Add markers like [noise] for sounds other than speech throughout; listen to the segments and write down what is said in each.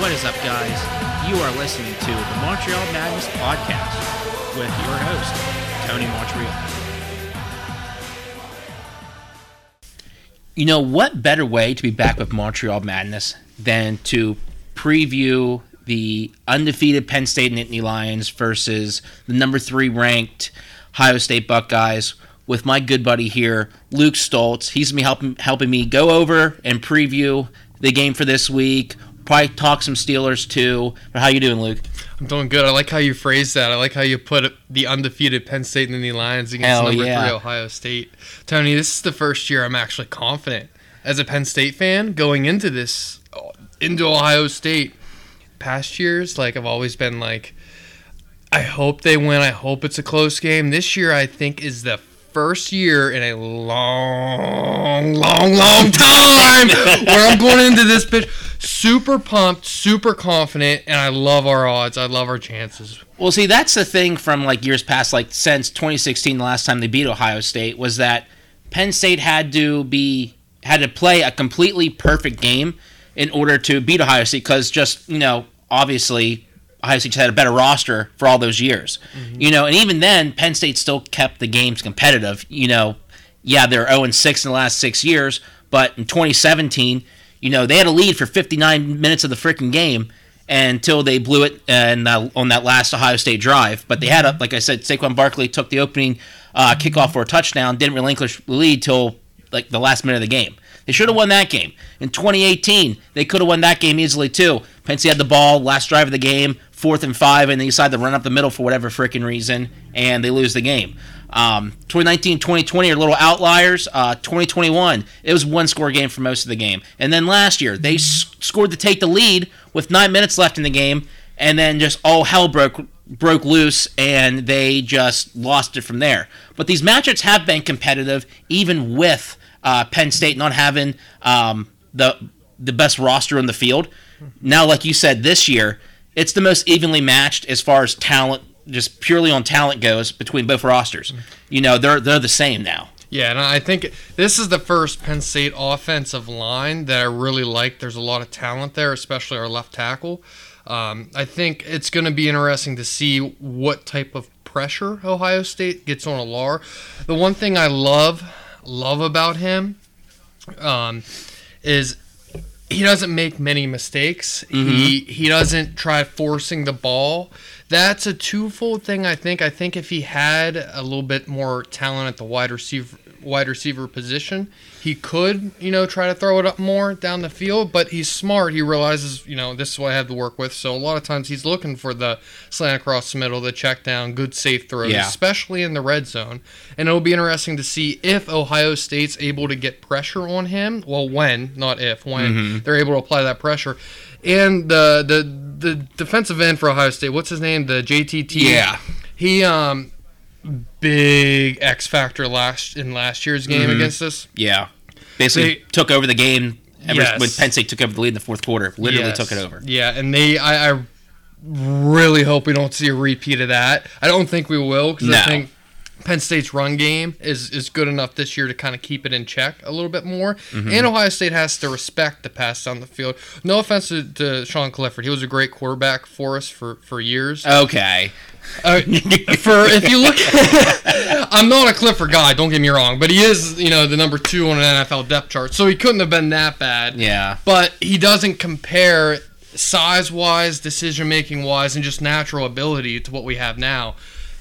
What is up, guys? You are listening to the Montreal Madness podcast with your host, Tony Montreal. You know, what better way to be back with Montreal Madness than to preview the undefeated Penn State Nittany Lions versus the number three ranked Ohio State Buckeyes with my good buddy here, Luke Stoltz. He's me helping helping me go over and preview the game for this week. Probably talk some Steelers too. But how you doing, Luke? I'm doing good. I like how you phrased that. I like how you put the undefeated Penn State and the Lions against Hell number yeah. three Ohio State. Tony, this is the first year I'm actually confident as a Penn State fan going into this into Ohio State. Past years, like I've always been like, I hope they win. I hope it's a close game. This year, I think is the first year in a long, long, long time [laughs] where I'm going into this pitch super pumped, super confident, and I love our odds. I love our chances. Well, see, that's the thing from like years past, like since 2016, the last time they beat Ohio State, was that Penn State had to be had to play a completely perfect game in order to beat Ohio State because just you know obviously Ohio State just had a better roster for all those years, you know, and even then Penn State still kept the games competitive. You know, yeah, they're 0 and 6 in the last six years, but in 2017, you know, they had a lead for 59 minutes of the freaking game until they blew it and uh, on that last Ohio State drive. But they had a, like I said, Saquon Barkley took the opening uh, kickoff for a touchdown, didn't relinquish the lead till like the last minute of the game. They should have won that game. In 2018, they could have won that game easily too. Penn State had the ball, last drive of the game, fourth and five, and they decide to run up the middle for whatever freaking reason, and they lose the game. Um, 2019, 2020 are little outliers. Uh, 2021, it was one score game for most of the game. And then last year, they s- scored to take the lead with nine minutes left in the game, and then just all hell broke broke loose, and they just lost it from there. But these matchups have been competitive, even with uh, Penn State not having um, the the best roster on the field. Now, like you said, this year it's the most evenly matched as far as talent, just purely on talent goes between both rosters. You know, they're they're the same now. Yeah, and I think this is the first Penn State offensive line that I really like. There's a lot of talent there, especially our left tackle. Um, I think it's going to be interesting to see what type of pressure Ohio State gets on Allar. The one thing I love love about him um, is he doesn't make many mistakes. He mm-hmm. he doesn't try forcing the ball. That's a twofold thing. I think. I think if he had a little bit more talent at the wide receiver wide receiver position, he could you know try to throw it up more down the field. But he's smart. He realizes you know this is what I have to work with. So a lot of times he's looking for the slant across the middle, the check down, good safe throws, Yeah. especially in the red zone. And it'll be interesting to see if Ohio State's able to get pressure on him. Well, when, not if, when they're able to apply that pressure. And the the the defensive end for Ohio State, what's his name? The JTT. Yeah. He um big X factor last in last year's game against us. Yeah, basically They- took over the game ever, Yes. when Penn State took over the lead in the fourth quarter. Literally Yes. took it over. Yeah, and they I, I really hope we don't see a repeat of that. I don't think we will because No. I think Penn State's run game is, is good enough this year to kind of keep it in check a little bit more. Mm-hmm. And Ohio State has to respect the pass down the field. No offense to, to Sean Clifford. He was a great quarterback for us for, for years. Okay. Uh, for if you look, [laughs] I'm not a Clifford guy. Don't get me wrong, but he is you know the number two on an NFL depth chart, so he couldn't have been that bad. Yeah. But he doesn't compare size wise, decision making wise, and just natural ability to what we have now.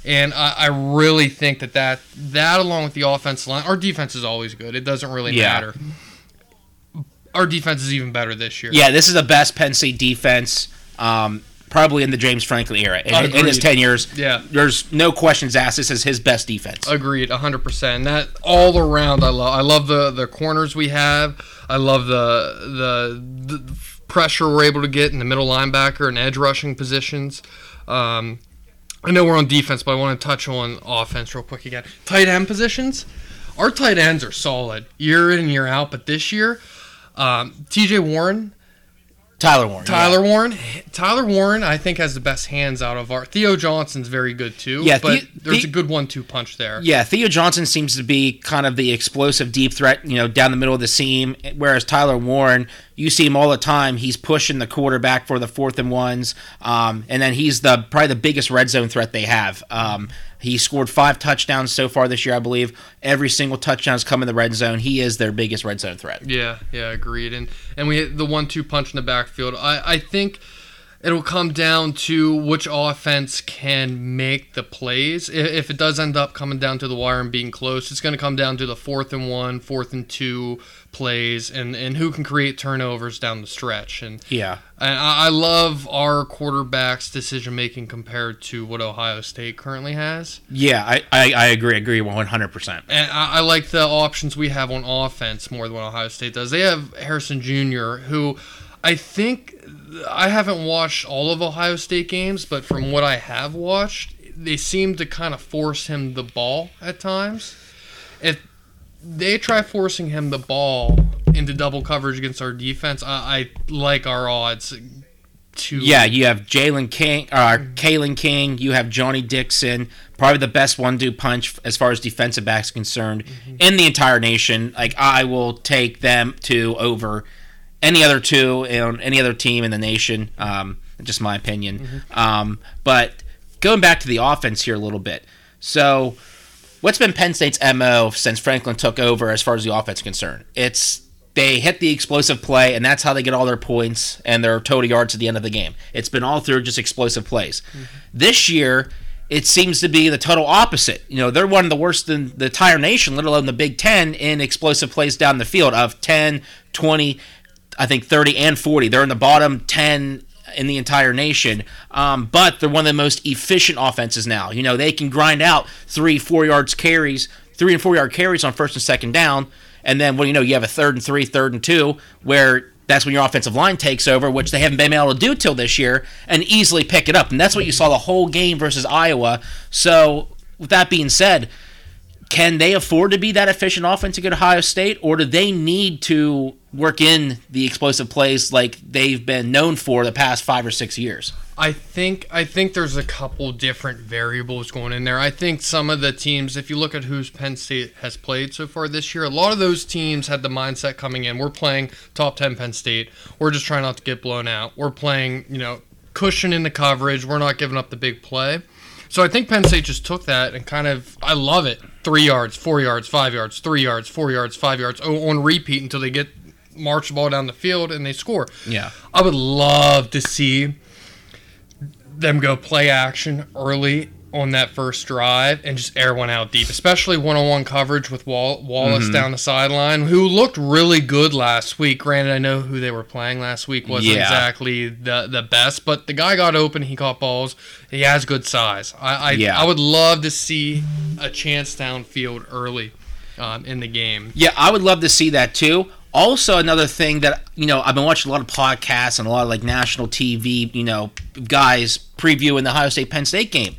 And I, I really think that, that that along with the offense line, our defense is always good. It doesn't really Yeah. matter. Our defense is even better this year. Yeah, this is the best Penn State defense, um, probably in the James Franklin era. In, in his ten years, Yeah. there's no questions asked. This is his best defense. Agreed, hundred percent. That all around, I love. I love the the corners we have. I love the the, the pressure we're able to get in the middle linebacker and edge rushing positions. Um, I know we're on defense, but I want to touch on offense real quick again. Tight end positions. Our tight ends are solid year in and year out, but this year, um, T.J. Warren Tyler Warren. Tyler yeah. Warren. Tyler Warren, I think, has the best hands out of our. Theo Johnson's very good too. Yeah, but The- there's The- a good one-two punch there. Yeah, Theo Johnson seems to be kind of the explosive deep threat, you know, down the middle of the seam. Whereas Tyler Warren, you see him all the time. He's pushing the quarterback for the fourth and ones, um, and then he's the probably the biggest red zone threat they have. Um, he scored five touchdowns so far this year, I believe. Every single touchdown's come in the red zone. He is their biggest red zone threat. Yeah, yeah, agreed. And and we the one-two punch in the backfield. I I think it'll come down to which offense can make the plays. If it does end up coming down to the wire and being close, it's going to come down to the fourth and one, fourth and two plays, and and who can create turnovers down the stretch. And Yeah. and I love our quarterback's decision making compared to what Ohio State currently has. Yeah, I, I, I agree. Agree 100%. And I, I like the options we have on offense more than what Ohio State does. They have Harrison Jr., who I think I haven't watched all of Ohio State games, but from what I have watched, they seem to kind of force him the ball at times. If they try forcing him the ball into double coverage against our defense, I, I like our odds to Yeah, you have Jalen King, uh, Kalen King. You have Johnny Dixon, probably the best one-two punch as far as defensive backs concerned in the entire nation. Like I will take them to over any other two on any other team in the nation. Um, just my opinion. Um, but going back to the offense here a little bit. So, what's been Penn State's mo since Franklin took over as far as the offense is concerned? It's they hit the explosive play, and that's how they get all their points and their total yards at the end of the game. It's been all through just explosive plays. This year, it seems to be the total opposite. You know, they're one of the worst in the entire nation, let alone the Big Ten, in explosive plays down the field of 10, 20, I think 30 and 40. They're in the bottom 10 in the entire nation. Um, but they're one of the most efficient offenses now. You know, they can grind out three, four yards carries, three and four yard carries on first and second down. And then, well, you know, you have a third and three, third and two, where that's when your offensive line takes over, which they haven't been able to do till this year, and easily pick it up. And that's what you saw the whole game versus Iowa. So, with that being said, can they afford to be that efficient offense to get Ohio State, or do they need to work in the explosive plays like they've been known for the past five or six years? I think I think there's a couple different variables going in there. I think some of the teams, if you look at who's Penn State has played so far this year, a lot of those teams had the mindset coming in. We're playing top ten Penn State. We're just trying not to get blown out. We're playing, you know, cushion in the coverage. We're not giving up the big play. So I think Penn State just took that and kind of I love it. Three yards, four yards, five yards, three yards, four yards, five yards o- on repeat until they get march the ball down the field and they score. Yeah. I would love to see them go play action early on that first drive and just air one out deep, especially one-on-one coverage with Wall- Wallace Mm-hmm. down the sideline, who looked really good last week. Granted, I know who they were playing last week wasn't Yeah. exactly the the best, but the guy got open, he caught balls, he has good size. I I, Yeah. I would love to see a chance downfield early um, in the game. Yeah, I would love to see that too. Also, another thing that you know, I've been watching a lot of podcasts and a lot of like national TV, you know, guys previewing the Ohio State Penn State game.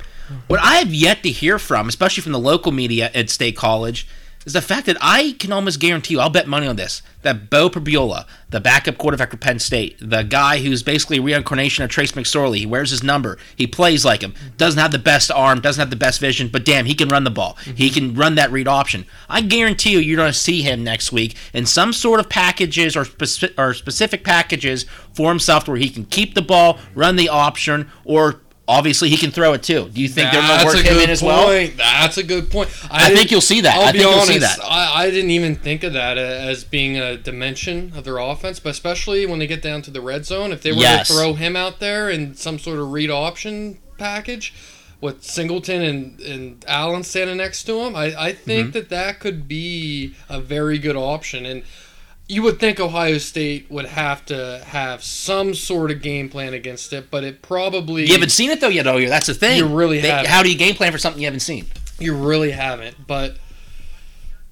What I have yet to hear from, especially from the local media at State College, is the fact that I can almost guarantee you, I'll bet money on this, that Beau Pribula, the backup quarterback for Penn State, the guy who's basically a reincarnation of Trace McSorley, he wears his number, he plays like him, doesn't have the best arm, doesn't have the best vision, but damn, he can run the ball. He mm-hmm. can run that read option. I guarantee you, you're going to see him next week in some sort of packages or, speci- or specific packages for himself where he can keep the ball, run the option, or obviously he can throw it too. Do you think they're going to work him in as well? That's a good point. I think you'll see that. I'll I be you'll honest. see that. I, I didn't even think of that as being a dimension of their offense, but especially when they get down to the red zone, if they were Yes. to throw him out there in some sort of read option package with Singleton and, and Allen standing next to him, I, I think Mm-hmm. that that could be a very good option. And you would think Ohio State would have to have some sort of game plan against it, but it probably You haven't seen it though yet, oh, That's the thing. You really They- haven't. How do you game plan for something you haven't seen? You really haven't, but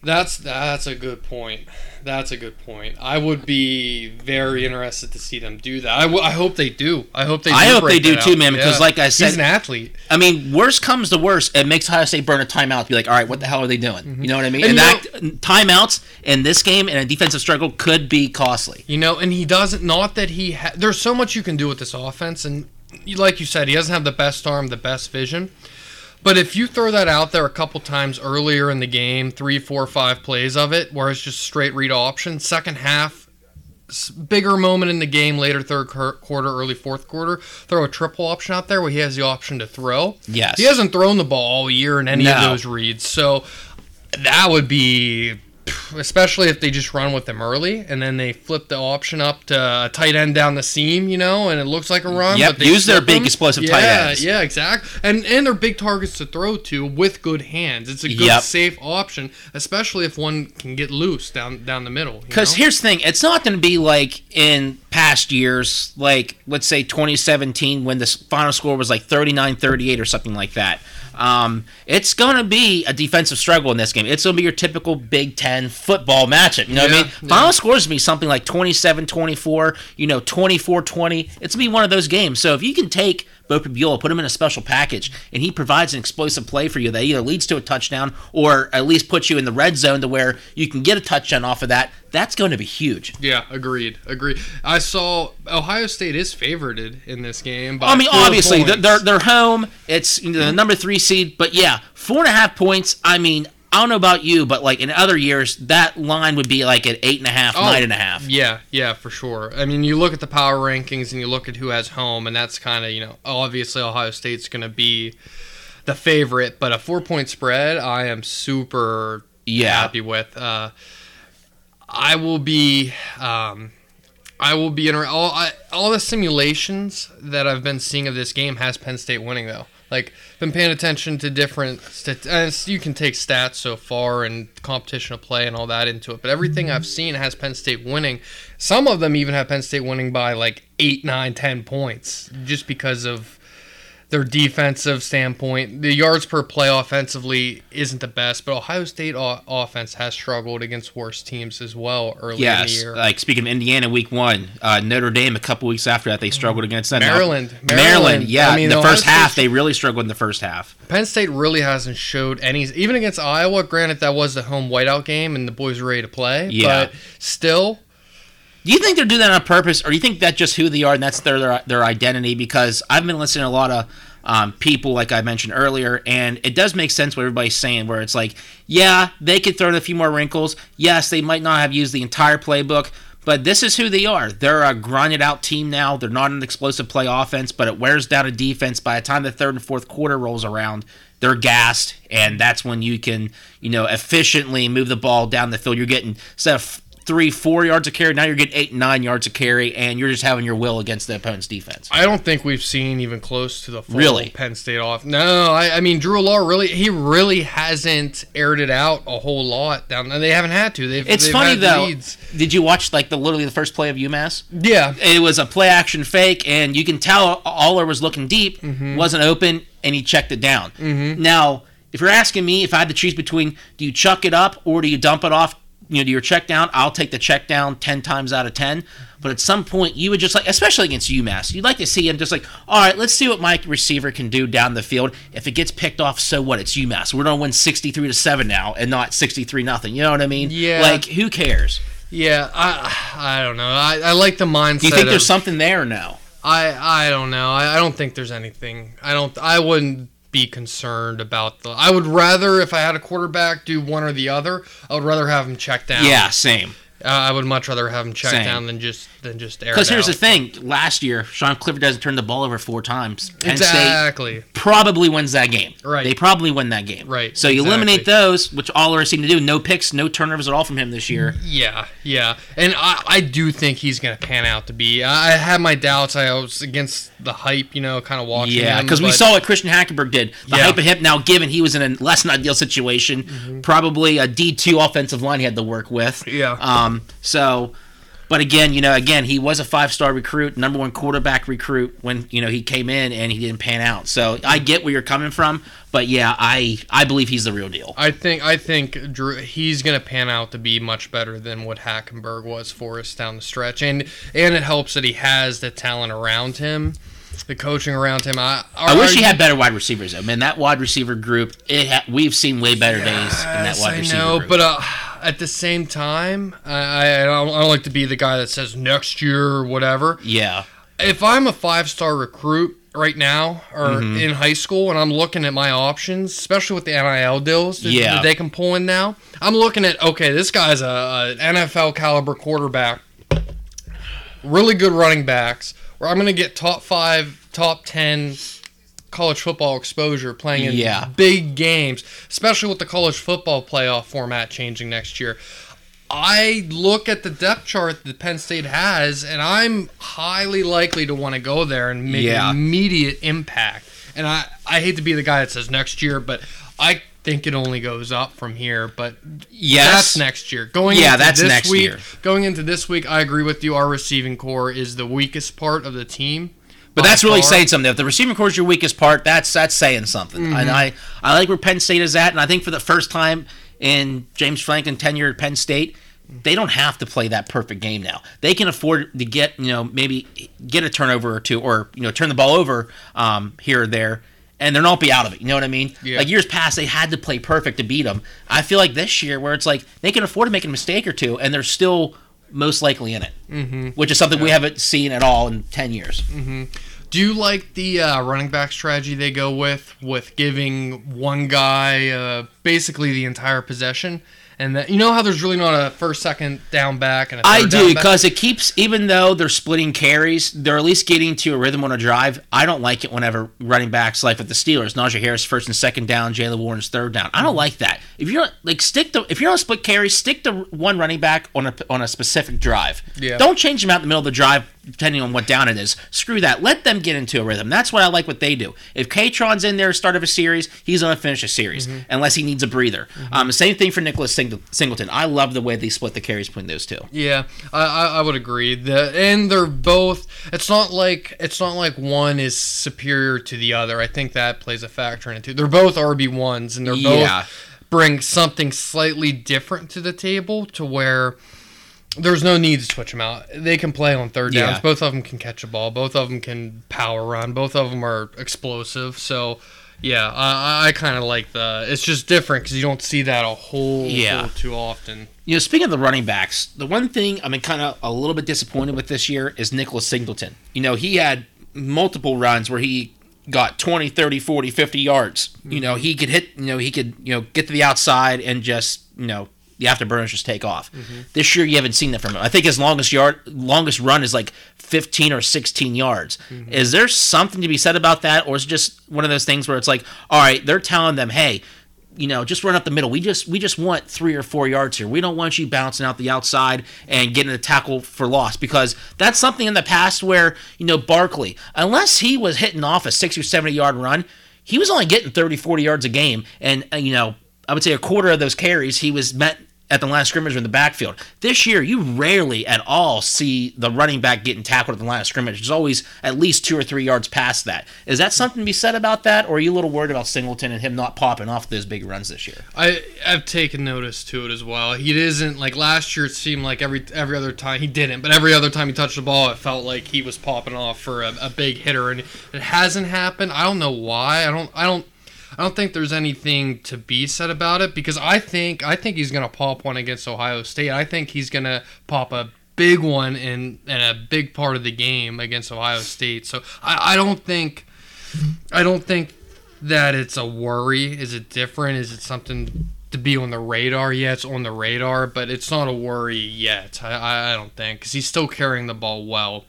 That's that's a good point. That's a good point. I would be very interested to see them do that. I, w- I hope they do. I hope they. Do I hope they do that too, out. man, because like I said, he's an athlete. I mean, worst comes to worst, it makes Ohio State burn a timeout be like, all right, what the hell are they doing? Mm-hmm. You know what I mean? And And, that timeouts in this game and a defensive struggle could be costly. You know, and he doesn't. Not that he. Ha- there's so much you can do with this offense, and like you said, he doesn't have the best arm, the best vision. But if you throw that out there a couple times earlier in the game, three, four, five plays of it, where it's just straight read option, second half, bigger moment in the game, later third quarter, early fourth quarter, throw a triple option out there where he has the option to throw. Yes. He hasn't thrown the ball all year in any of those reads, so that would be especially if they just run with them early and then they flip the option up to a tight end down the seam, you know, and it looks like a run. Yep, but they use their big them. explosive yeah, tight ends. Yeah, exactly. And and they're big targets to throw to with good hands. It's a good Yep. safe option, especially if one can get loose down down the middle. Because here's the thing, it's not going to be like in past years, like let's say 2017 when the final score was like 39-38 or something like that. Um, it's going to be a defensive struggle in this game. It's going to be your typical Big Ten football matchup. You know what I mean? yeah. Final scores to be something like 27-24, you know, 24-20. It's going to be one of those games. So if you can take Beau Pribula, put him in a special package, and he provides an explosive play for you that either leads to a touchdown or at least puts you in the red zone to where you can get a touchdown off of that, that's going to be huge. Yeah, agreed. Agreed. I saw Ohio State is favored in this game. By I mean, obviously they're, points. they're they're home. It's you know, the number three seed, but yeah, four and a half points. I mean, I don't know about you, but like in other years, that line would be like at eight and a half, Oh, nine and a half. Yeah, yeah, for sure. I mean, you look at the power rankings and you look at who has home, and that's kind of you know obviously Ohio State's going to be the favorite, but a four point spread, I am super Yeah. happy with. Uh, I will be. Um, I will be in all I, all the simulations that I've been seeing of this game has Penn State winning though. Like been paying attention to different stat- and it's- you can take stats so far and competition of play and all that into it, but everything I've seen has Penn State winning. Some of them even have Penn State winning by like eight, nine, ten points just because of their defensive standpoint. The yards per play offensively isn't the best, but Ohio State o- offense has struggled against worse teams as well early in the Yes, year. like speaking of Indiana, week one, uh, Notre Dame a couple weeks after that they struggled against them. Now- Maryland. Maryland, Maryland. yeah. I mean, in the Ohio first half, they really struggled in the first half. Penn State really hasn't showed any, even against Iowa. Granted, that was the home whiteout game, and the boys were ready to play. Yeah. But still, Do you think they're doing that on purpose, or do you think that's just who they are and that's their their, their identity? Because I've been listening to a lot of um, people, like I mentioned earlier, and it does make sense what everybody's saying. Where it's like, yeah, they could throw in a few more wrinkles. Yes, they might not have used the entire playbook, but this is who they are. They're a grinded out team now. They're not an explosive play offense, but it wears down a defense. By the time the third and fourth quarter rolls around, they're gassed, and that's when you can, you know, efficiently move the ball down the field. You're getting instead of three, four yards of carry, now you're getting eight, nine yards of carry, and you're just having your will against the opponent's defense. I don't think we've seen even close to the full Really? Penn State off. No, I, I mean Drew Allar really he really hasn't aired it out a whole lot down. And they haven't had to. They've, It's they've funny though. leads. Did you watch like the literally the first play of UMass? Yeah, It was a play action fake, and you can tell Allar was looking deep, Mm-hmm. wasn't open, and he checked it down. Now, if you're asking me if I had to choose between do you chuck it up or do you dump it off, you know, do your check down, I'll take the check down ten times out of ten. But at some point, you would just like, especially against UMass, you'd like to see him just like, all right, let's see what my receiver can do down the field. If it gets picked off, so what? It's UMass. We're gonna win sixty-three to seven now, and not sixty-three nothing. You know what I mean? Yeah. Like, who cares? yeah. I I don't know. I, I like the mindset. Do you think of, there's something there or no? I I don't know. I, I don't think there's anything. I don't. I wouldn't be concerned about the. I would rather if I had a quarterback do one or the other. I would rather have him check down. Yeah, same. Uh, I would much rather have him check Same. down than just than just air. Because here's out. the thing: last year, Sean Clifford doesn't turn the ball over four times. Penn State Exactly. probably wins that game. Right. They probably win that game. Right, So you exactly. eliminate those, which Allar seemed to do. No picks, no turnovers at all from him this year. Yeah, yeah, and I, I do think he's gonna pan out to be. I had my doubts. I was against the hype, you know, kind of watching. Yeah, because we saw what Christian Hackenberg did. The Yeah. hype of him now, given he was in a less than ideal situation, probably a D two offensive line he had to work with. Yeah. Um. So, But again, you know, again, he was a five star recruit, number one quarterback recruit when you know he came in and he didn't pan out. So I get where you're coming from, but yeah, I I believe he's the real deal. I think I think Drew he's gonna pan out to be much better than what Hackenberg was for us down the stretch, and and it helps that he has the talent around him, the coaching around him. I I wish he had better wide receivers though. Man, that wide receiver group, it ha- we've seen way better days in that wide I receiver know, group. but uh, at the same time, I, I, I, don't, I don't like to be the guy that says next year or whatever. yeah, If I'm a five star recruit right now or Mm-hmm. in high school and I'm looking at my options, especially with the NIL deals that, Yeah. that they can pull in now, I'm looking at okay, this guy's a, a NFL caliber quarterback, really good running backs. Where I'm going to get top five, top ten college football exposure playing in Yeah. big games, especially with the college football playoff format changing next year. I look at the depth chart that Penn State has, and I'm highly likely to want to go there and make Yeah. an immediate impact. And I, I hate to be the guy that says next year, but I think it only goes up from here. But yes, that's next year. Going Yeah, into that's this next week, year. Going into this week, I agree with you. Our receiving core is the weakest part of the team. But that's really far. saying something. If the receiving core is your weakest part, that's that's saying something. Mm-hmm. And I I like where Penn State is at, and I think for the first time in James Franklin tenure at Penn State, they don't have to play that perfect game now. They can afford to get you know maybe get a turnover or two, or you know turn the ball over um, here or there. And they're not be out of it. You know what I mean? Yeah. Like years past, they had to play perfect to beat them. I feel like this year, where it's like they can afford to make a mistake or two, and they're still most likely in it, mm-hmm. which is something we haven't seen at all in ten years. Do you like the uh, running back strategy they go with, with giving one guy uh, basically the entire possession? And that you know how there's really not a first, second down back and a I do because it keeps, even though they're splitting carries, they're at least getting to a rhythm on a drive. I don't like it whenever running backs like with the Steelers, Najee Harris first and second down, Jaylen Warren's third down. I don't like that. If you're like stick to if you're on split carries, stick to one running back on a on a specific drive. Yeah. Don't change them out in the middle of the drive depending on what down it is. Screw that. Let them get into a rhythm. That's what I like what they do. If Kaytron's in there start of a series, he's gonna finish a series unless he needs a breather. Um, same thing for Nicholas Sing- Singleton. I love the way they split the carries between those two. Yeah, I, I, I would agree. The, and they're both. It's not like it's not like one is superior to the other. I think that plays a factor in it too. They're both RB ones, and they're Yeah. both bring something slightly different to the table to where there's no need to switch them out. They can play on third downs. Yeah. Both of them can catch a ball. Both of them can power run. Both of them are explosive. So. Yeah, I, I kind of like the. It's just different because you don't see that a whole, Yeah. whole too often. You know, speaking of the running backs, the one thing I'm kind of a little bit disappointed with this year is Nicholas Singleton. You know, he had multiple runs where he got 20, 30, 40, 50 yards. You mm-hmm. know, he could hit, you know, he could, you know, get to the outside and just, you know, the afterburners just take off. This year you haven't seen that from him. I think his longest yard longest run is like 15 or 16 yards. Is there something to be said about that or is it just one of those things where it's like, all right, they're telling them, "Hey, you know, just run up the middle. We just we just want three or four yards here. We don't want you bouncing out the outside and getting a tackle for loss because that's something in the past where you know Barkley, unless he was hitting off a sixty or seventy yard run, he was only getting 30, 40 yards a game, and uh, you know I would say a quarter of those carries he was met at the line of scrimmage or in the backfield. This year, you rarely at all see the running back getting tackled at the line of scrimmage. It's always at least two or three yards past that. Is that something to be said about that, or are you a little worried about Singleton and him not popping off those big runs this year? I I've taken notice to it as well. He isn't like last year. It seemed like every every other time he didn't, but every other time he touched the ball, it felt like he was popping off for a, a big hitter, and it hasn't happened. I don't know why. I don't. I don't. I don't think there's anything to be said about it because I think I think he's gonna pop one against Ohio State. I think he's gonna pop a big one in in a big part of the game against Ohio State. So I, I don't think I don't think that it's a worry. Is it different? Is it something to be on the radar? Yeah, it's on the radar, but it's not a worry yet. I, I don't think because he's still carrying the ball well.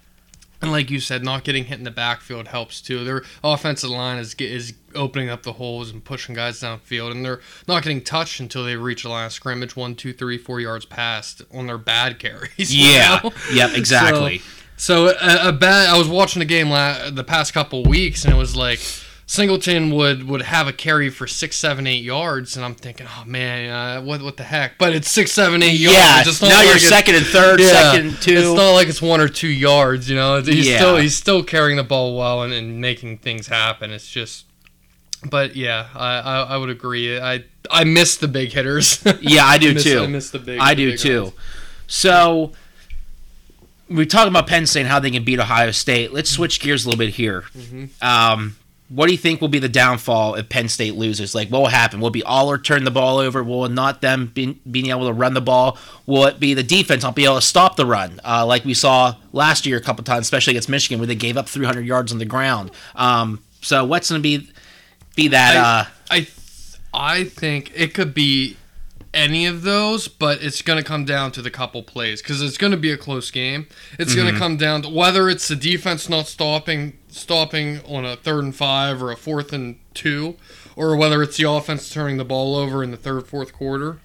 And like you said, not getting hit in the backfield helps too. Their offensive line is is opening up the holes and pushing guys downfield, and they're not getting touched until they reach the line of scrimmage, one, two, three, four yards past on their bad carries. [laughs] Yeah. know? Yep. Exactly. So a, a bad. I was watching the game la- the past couple weeks, and it was like Singleton would would have a carry for six, seven, eight yards, and I'm thinking, oh man, uh, what what the heck? But it's six, seven, eight Yeah, yards. It's now like you're second and third, second and two. It's not like it's one or two yards. You know, he's Yeah. still he's still carrying the ball well and, and making things happen. It's just. But yeah, I, I, I would agree. I I miss the big hitters. Yeah, I do [laughs] miss, too. I miss the big. I the do big too. runs. So we talk about Penn State and how they can beat Ohio State. Let's switch gears a little bit here. Um, what do you think will be the downfall if Penn State loses? Like, what will happen? Will it be Allar turn the ball over? Will it not them be, being able to run the ball? Will it be the defense not be able to stop the run, uh, like we saw last year a couple times, especially against Michigan, where they gave up 300 yards on the ground? Um, so what's going to be be that? I- uh, I I think it could be any of those, but it's going to come down to the couple plays because it's going to be a close game. It's going Mm-hmm. to come down to whether it's the defense not stopping stopping on a third and five or a fourth and two, or whether it's the offense turning the ball over in the third fourth quarter.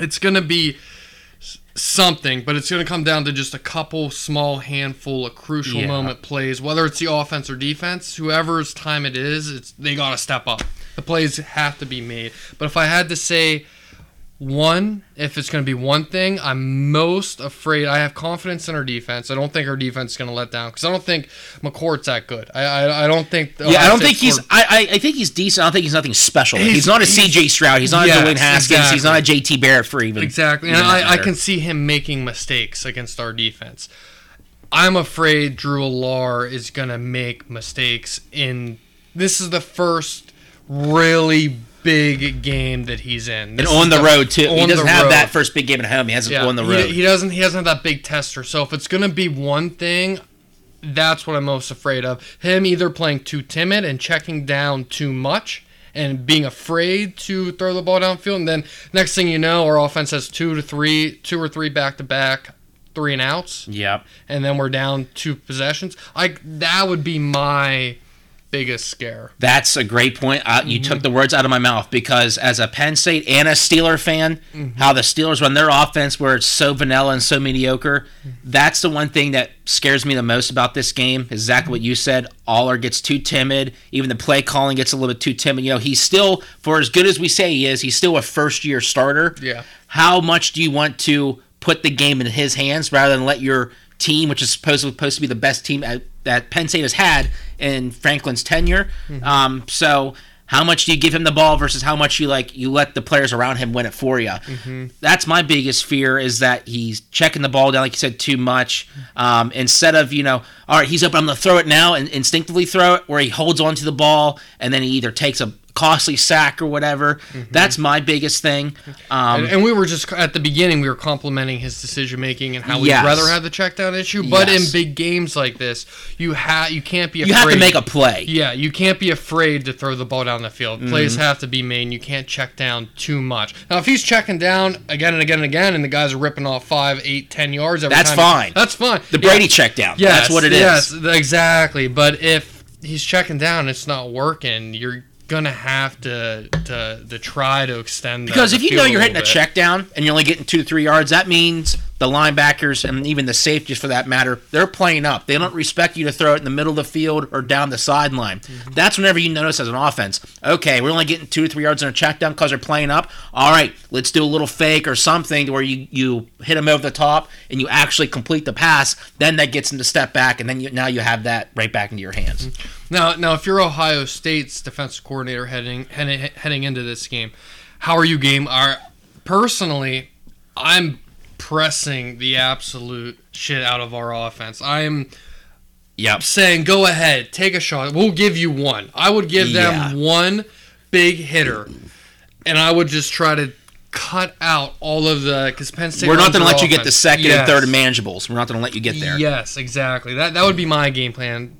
It's going to be something, but it's going to come down to just a couple small handful of crucial Yeah. moment plays, whether it's the offense or defense, whoever's time it is, it's they got to step up. The plays have to be made. But if I had to say one, if it's going to be one thing, I'm most afraid. I have confidence in our defense. I don't think our defense is going to let down because I don't think McCord's that good. I I, I don't think. Yeah, I don't think he's. I, I think he's decent. I don't think he's nothing special. He's, He's- not a C.J. Stroud. He's not Yes, a Dwayne Haskins. He's not a J.T. Barrett for even. Exactly. And I, I can see him making mistakes against our defense. I'm afraid Drew Allar is going to make mistakes in. This is the first really big game that he's in. and on is the road too. He doesn't have road. that first big game at home. He hasn't Yeah, on the he- road. He, doesn't. He doesn't have that big tester. So if it's going to be one thing, that's what I'm most afraid of. Him either playing too timid and checking down too much. And being afraid to throw the ball downfield, and then next thing you know, our offense has two to three, two or three back to back, three and outs, yep. and then we're down two possessions. Like that would be my biggest scare. That's a great point. Uh, You Mm-hmm. took the words out of my mouth because as a Penn State and a Steeler fan, Mm-hmm. how the Steelers run their offense where it's so vanilla and so mediocre, that's the one thing that scares me the most about this game. Exactly what you said. Allar gets too timid. Even the play calling gets a little bit too timid. You know, he's still, for as good as we say he is, he's still a first year starter. Yeah. How much do you want to put the game in his hands rather than let your team, which is supposed supposed to be the best team at, that Penn State has had in Franklin's tenure? Um, so how much do you give him the ball versus how much you like you let the players around him win it for you? That's my biggest fear is that he's checking the ball down, like you said, too much. Um, instead of you know, all right, he's up, I'm gonna throw it now and instinctively throw it, where he holds onto the ball and then he either takes a costly sack or whatever. That's my biggest thing. Um, And, and we were just at the beginning, we were complimenting his decision making and how we'd Yes. rather have the check down issue. But Yes. in big games like this, you ha- you can't be. Afraid. you have to make a play. Yeah, you can't be afraid to throw the ball down the field. Mm-hmm. Plays have to be made. You can't check down too much. Now, if he's checking down again and again and again, and the guys are ripping off five, eight, ten yards every That's time, fine. That's fine. The Yeah. Brady check down. Yes, That's what it is. Yes, exactly. But if he's checking down, and it's not working. You're gonna have to to, to try to extend the- Because if you know you're hitting little a bit. check down and you're only getting two to three yards, that means the linebackers and even the safeties for that matter, they're playing up. They don't respect you to throw it in the middle of the field or down the sideline. Mm-hmm. That's whenever you notice as an offense, okay, we're only getting two or three yards in a check down because they're playing up. All right, let's do a little fake or something to where you, you hit them over the top and you actually complete the pass. Then that gets them to step back, and then you, now you have that right back into your hands. Now, now, if you're Ohio State's defensive coordinator heading heading, heading into this game, how are you game? Are personally, I'm pressing the absolute shit out of our offense. I'm Yep. saying, go ahead, take a shot. We'll give you one. I would give them Yeah. one big hitter, and I would just try to cut out all of the because Penn State. We're not going to let you get the second Yes. and third manageables. We're not going to let you get there. Yes, exactly. That that would be my game plan.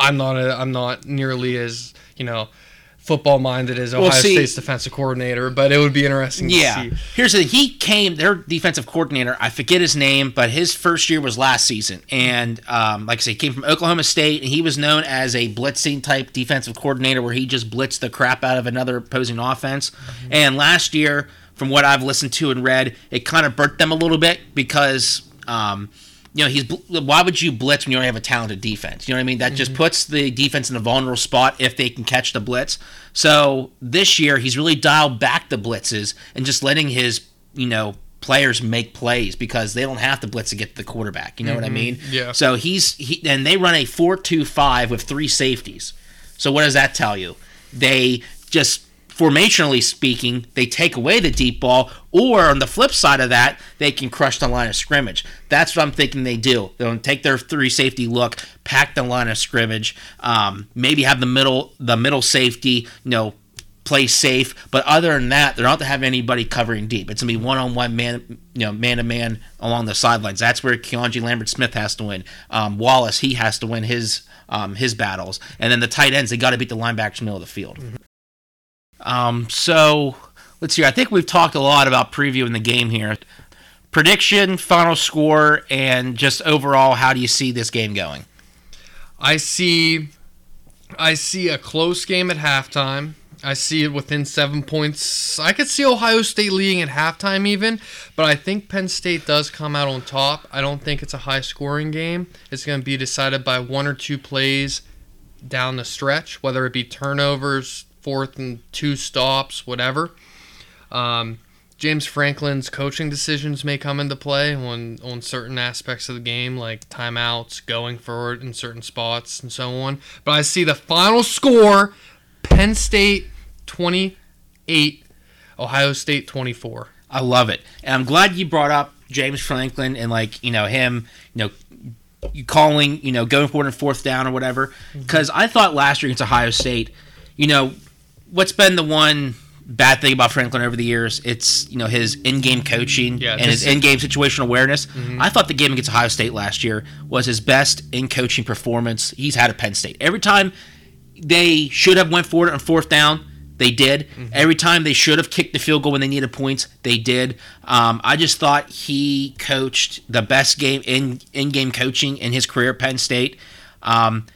I'm not a, I'm not nearly as you know football minded as Ohio see- State's defensive coordinator, but it would be interesting Yeah. see. Here's the thing. He came, their defensive coordinator, I forget his name, but his first year was last season. And um, like I say, he came from Oklahoma State, and he was known as a blitzing type defensive coordinator where he just blitzed the crap out of another opposing offense. And last year, from what I've listened to and read, it kind of burnt them a little bit because. Um, you know, he's why would you blitz when you don't have a talented defense? You know what I mean? That mm-hmm. just puts the defense in a vulnerable spot if they can catch the blitz. So this year he's really dialed back the blitzes and just letting his, you know, players make plays because they don't have to blitz to get to the quarterback. You know mm-hmm. what I mm-hmm. mean? Yeah. So he's he and they run a four-two-five with three safeties. So what does that tell you? They just formationally speaking, they take away the deep ball, or on the flip side of that, they can crush the line of scrimmage. That's what I'm thinking they do. They'll take their three safety look, pack the line of scrimmage, um, maybe have the middle the middle safety, you know, play safe. But other than that, they're not to have anybody covering deep. It's gonna be one on one man, you know, man to man along the sidelines. That's where Keandre Lambert Smith has to win. Um, Wallace he has to win his um, his battles, and then the tight ends they got to beat the linebackers middle of the field. Mm-hmm. Um, so let's see. I think we've talked a lot about previewing the game here. Prediction, final score, and just overall, how do you see this game going? I see, I see a close game at halftime. I see it within seven points. I could see Ohio State leading at halftime, even, but I think Penn State does come out on top. I don't think it's a high scoring game. It's going to be decided by one or two plays down the stretch, whether it be turnovers, fourth and two stops, whatever. Um, James Franklin's coaching decisions may come into play on, on certain aspects of the game, like timeouts, going for it in certain spots, and so on. But I see the final score Penn State 28, Ohio State 24. I love it. And I'm glad you brought up James Franklin and, like, you know, him, you know, calling, you know, going for it in fourth down or whatever. Because mm-hmm. I thought last year against Ohio State, you know, what's been the one bad thing about Franklin over the years? It's you know his in-game coaching yeah, and his in-game situational awareness. Mm-hmm. I thought the game against Ohio State last year was his best in coaching performance he's had at Penn State. Every time they should have went for it on fourth down, they did. Mm-hmm. Every time they should have kicked the field goal when they needed points, they did. Um, I just thought he coached the best game in in-game coaching in his career at Penn State. Um,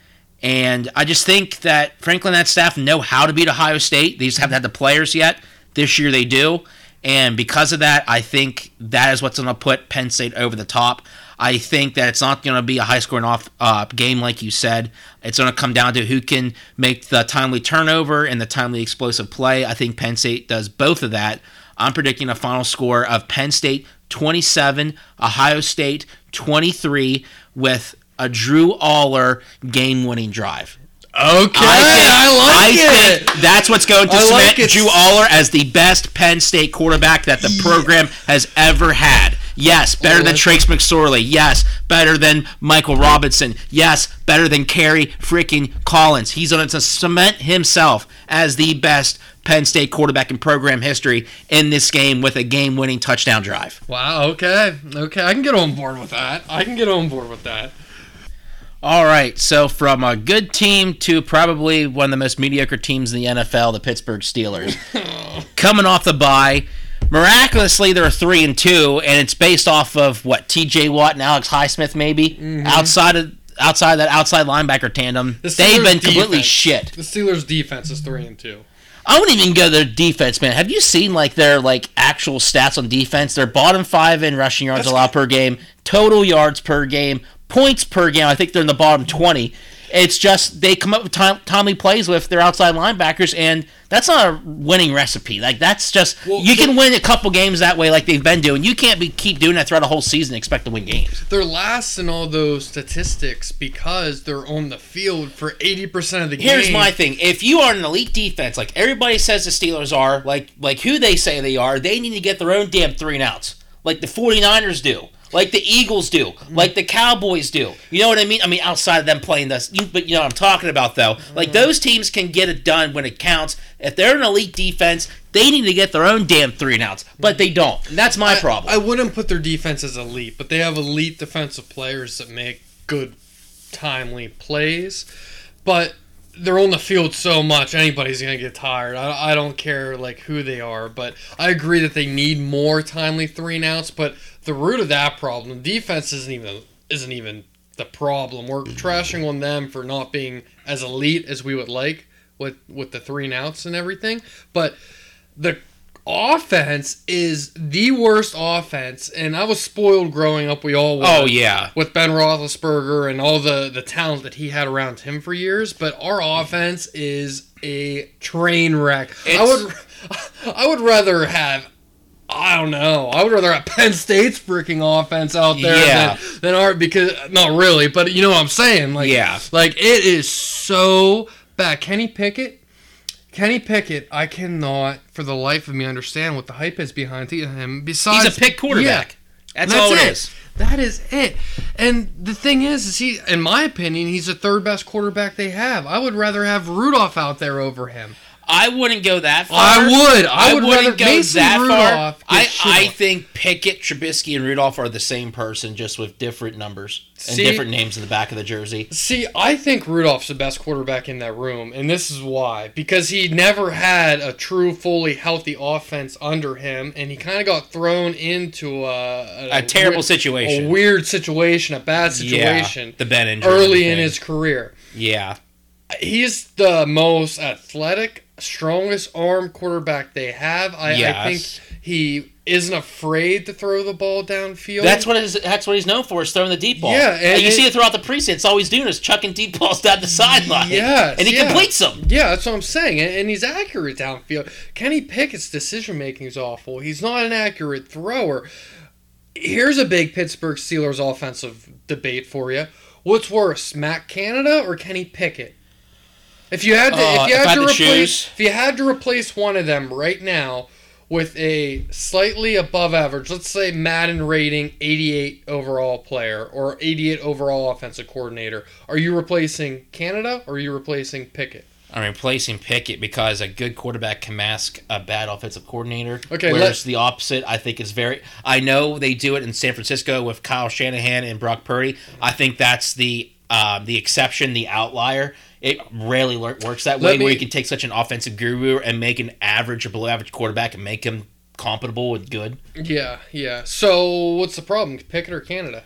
and I just think that Franklin and that staff know how to beat Ohio State. They just haven't had the players yet. This year they do. And because of that, I think that is what's going to put Penn State over the top. I think that it's not going to be a high scoring off uh, game like you said. It's going to come down to who can make the timely turnover and the timely explosive play. I think Penn State does both of that. I'm predicting a final score of Penn State 27, Ohio State 23, with a Drew Allar game-winning drive. Okay, I, think, I like I it. Think that's what's going to I cement like Drew Allar as the best Penn State quarterback that the program has ever had. Yes, better oh, than Trace McSorley. Yes, better than Michael Robinson. Yes, better than Kerry freaking Collins. He's going to cement himself as the best Penn State quarterback in program history in this game with a game-winning touchdown drive. Wow. Okay. Okay. I can get on board with that. I can get on board with that. All right, so from a good team to probably one of the most mediocre teams in the NFL, the Pittsburgh Steelers, [laughs] coming off the bye. Miraculously, they're three and two, and it's based off of what T.J. Watt and Alex Highsmith, maybe mm-hmm. outside of outside that outside linebacker tandem. The they've been completely shit. The Steelers' defense is three and two. I wouldn't even go to their defense, man. Have you seen like their like actual stats on defense? They're bottom five in rushing yards allowed per game, total yards per game, points per game. I think they're in the bottom 20. It's just they come up with time, timely plays with their outside linebackers, and that's not a winning recipe. Like that's just well, you can win a couple games that way, like they've been doing. You can't be keep doing that throughout a whole season and expect to win games. They're last in all those statistics because they're on the field for eighty percent of the game. Here's my thing: if you are an elite defense, like everybody says the Steelers are, like like who they say they are, they need to get their own damn three and outs, like the 49ers do like the Eagles do, mm. like the Cowboys do. You know what I mean? I mean, outside of them playing this, you, but you know what I'm talking about, though. Like mm. those teams can get it done when it counts. If they're an elite defense, they need to get their own damn three and outs, but they don't. And that's my I, problem. I wouldn't put their defense as elite, but they have elite defensive players that make good, timely plays. But they're on the field so much anybody's gonna get tired I, I don't care like who they are but i agree that they need more timely three and outs but the root of that problem defense isn't even isn't even the problem we're mm-hmm. trashing on them for not being as elite as we would like with with the three and outs and everything but the offense is the worst offense, and I was spoiled growing up. We all were. Oh yeah. with Ben Roethlisberger and all the the talent that he had around him for years. But our mm-hmm. offense is a train wreck. I would [laughs] I would rather have. I don't know. I would rather have Penn State's freaking offense out there Yeah. than, than our because not really, but you know what I'm saying. Like Yeah. like it is so bad. Kenny Pickett, Kenny Pickett, I cannot for the life of me understand what the hype is behind him. Besides, He's a pick quarterback. That's, That's all it it. is. that is it. And the thing is, is he, in my opinion, he's the third best quarterback they have. I would rather have Rudolph out there over him. I wouldn't go that far. I would. I, would wouldn't go Mason that Rudolph. far. I, I think Pickett, Trubisky, and Rudolph are the same person, just with different numbers and See- different names in the back of the jersey. See, I think Rudolph's the best quarterback in that room, and this is why. Because he never had a true, fully healthy offense under him, and he kind of got thrown into a, A terrible weird- situation. a weird situation, a bad Yeah, situation the Ben injury. early in his career. Yeah. He's the most athletic, strongest arm quarterback they have. I, I think he isn't afraid to throw the ball downfield. That's what is. That's what he's known for is throwing the deep ball. Yeah, and and you it- see it throughout the preseason. It's all he's doing is chucking deep balls down the sideline. Yes, and he yeah. completes them. Yeah, that's what I'm saying, and, and he's accurate downfield. Kenny Pickett's decision making is awful. He's not an accurate thrower. Here's a big Pittsburgh Steelers offensive debate for you. What's worse, Matt Canada or Kenny Pickett? If you had to, Uh, if you if had I to had to replace, choose- if you had to replace one of them right now with a slightly above average, let's say Madden rating 88 overall player or 88 overall offensive coordinator, are you replacing Canada or are you replacing Pickett? I'm replacing Pickett because a good quarterback can mask a bad offensive coordinator. Okay, whereas the opposite, I think, is very. I know they do it in San Francisco with Kyle Shanahan and Brock Purdy. I think that's the um, the exception, the outlier. It rarely works that way, Let where you can take such an offensive guru and make an average or below average quarterback and make him compatible with good. Yeah, yeah. So what's the problem, Pickett or Canada?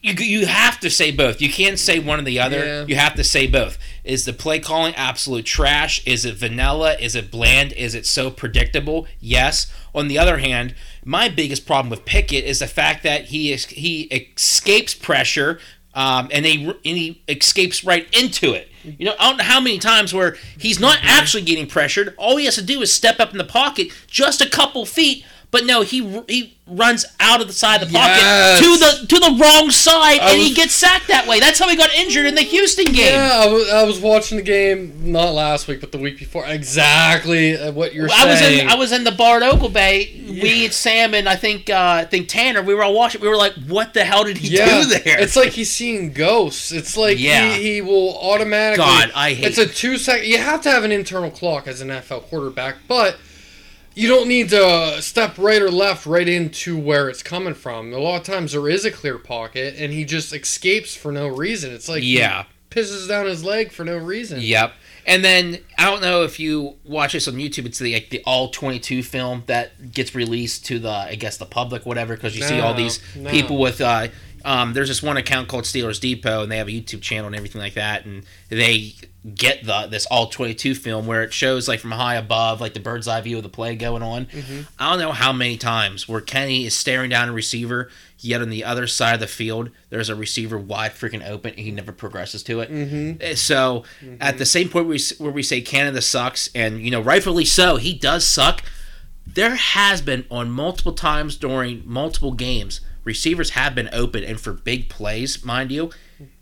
You, you have to say both. You can't say one or the other. Yeah. You have to say both. Is the play calling absolute trash? Is it vanilla? Is it bland? Is it so predictable? Yes. On the other hand, my biggest problem with Pickett is the fact that he is, he escapes pressure. Um, and, he, and he escapes right into it. You know, I don't know how many times where he's not actually getting pressured. All he has to do is step up in the pocket just a couple feet. But no, he he runs out of the side of the pocket Yes. to the to the wrong side, I and he gets sacked that way. That's how he got injured in the Houston game. Yeah, I was, I was watching the game not last week, but the week before. Exactly uh, what you're I was in I was in the Bard Ogle Bay. We and Sam and I think uh, I think Tanner. We were all watching. We were like, "What the hell did he yeah, do there?" it's like he's seeing ghosts. It's like Yeah. he, he will automatically. God, I hate- It's a two second. You have to have an internal clock as an NFL quarterback, but you don't need to step right or left right into where it's coming from. A lot of times there is a clear pocket, and he just escapes for no reason. It's like he Yeah. pisses down his leg for no reason. Yep. And then I don't know if you watch this on YouTube. It's the like the all twenty two film that gets released to the I guess the public whatever because you see all these no. people with uh um there's this one account called Steelers Depot and they have a YouTube channel and everything like that and they get the this all twenty two film where it shows like from high above like the bird's eye view of the play going on. Mm-hmm. I don't know how many times where Kenny is staring down a receiver. Yet on the other side of the field, there's a receiver wide freaking open. And he never progresses to it. Mm-hmm. So at the same point where we, where we say Canada sucks, and you know rightfully so, he does suck. There has been on multiple times during multiple games, receivers have been open and for big plays, mind you,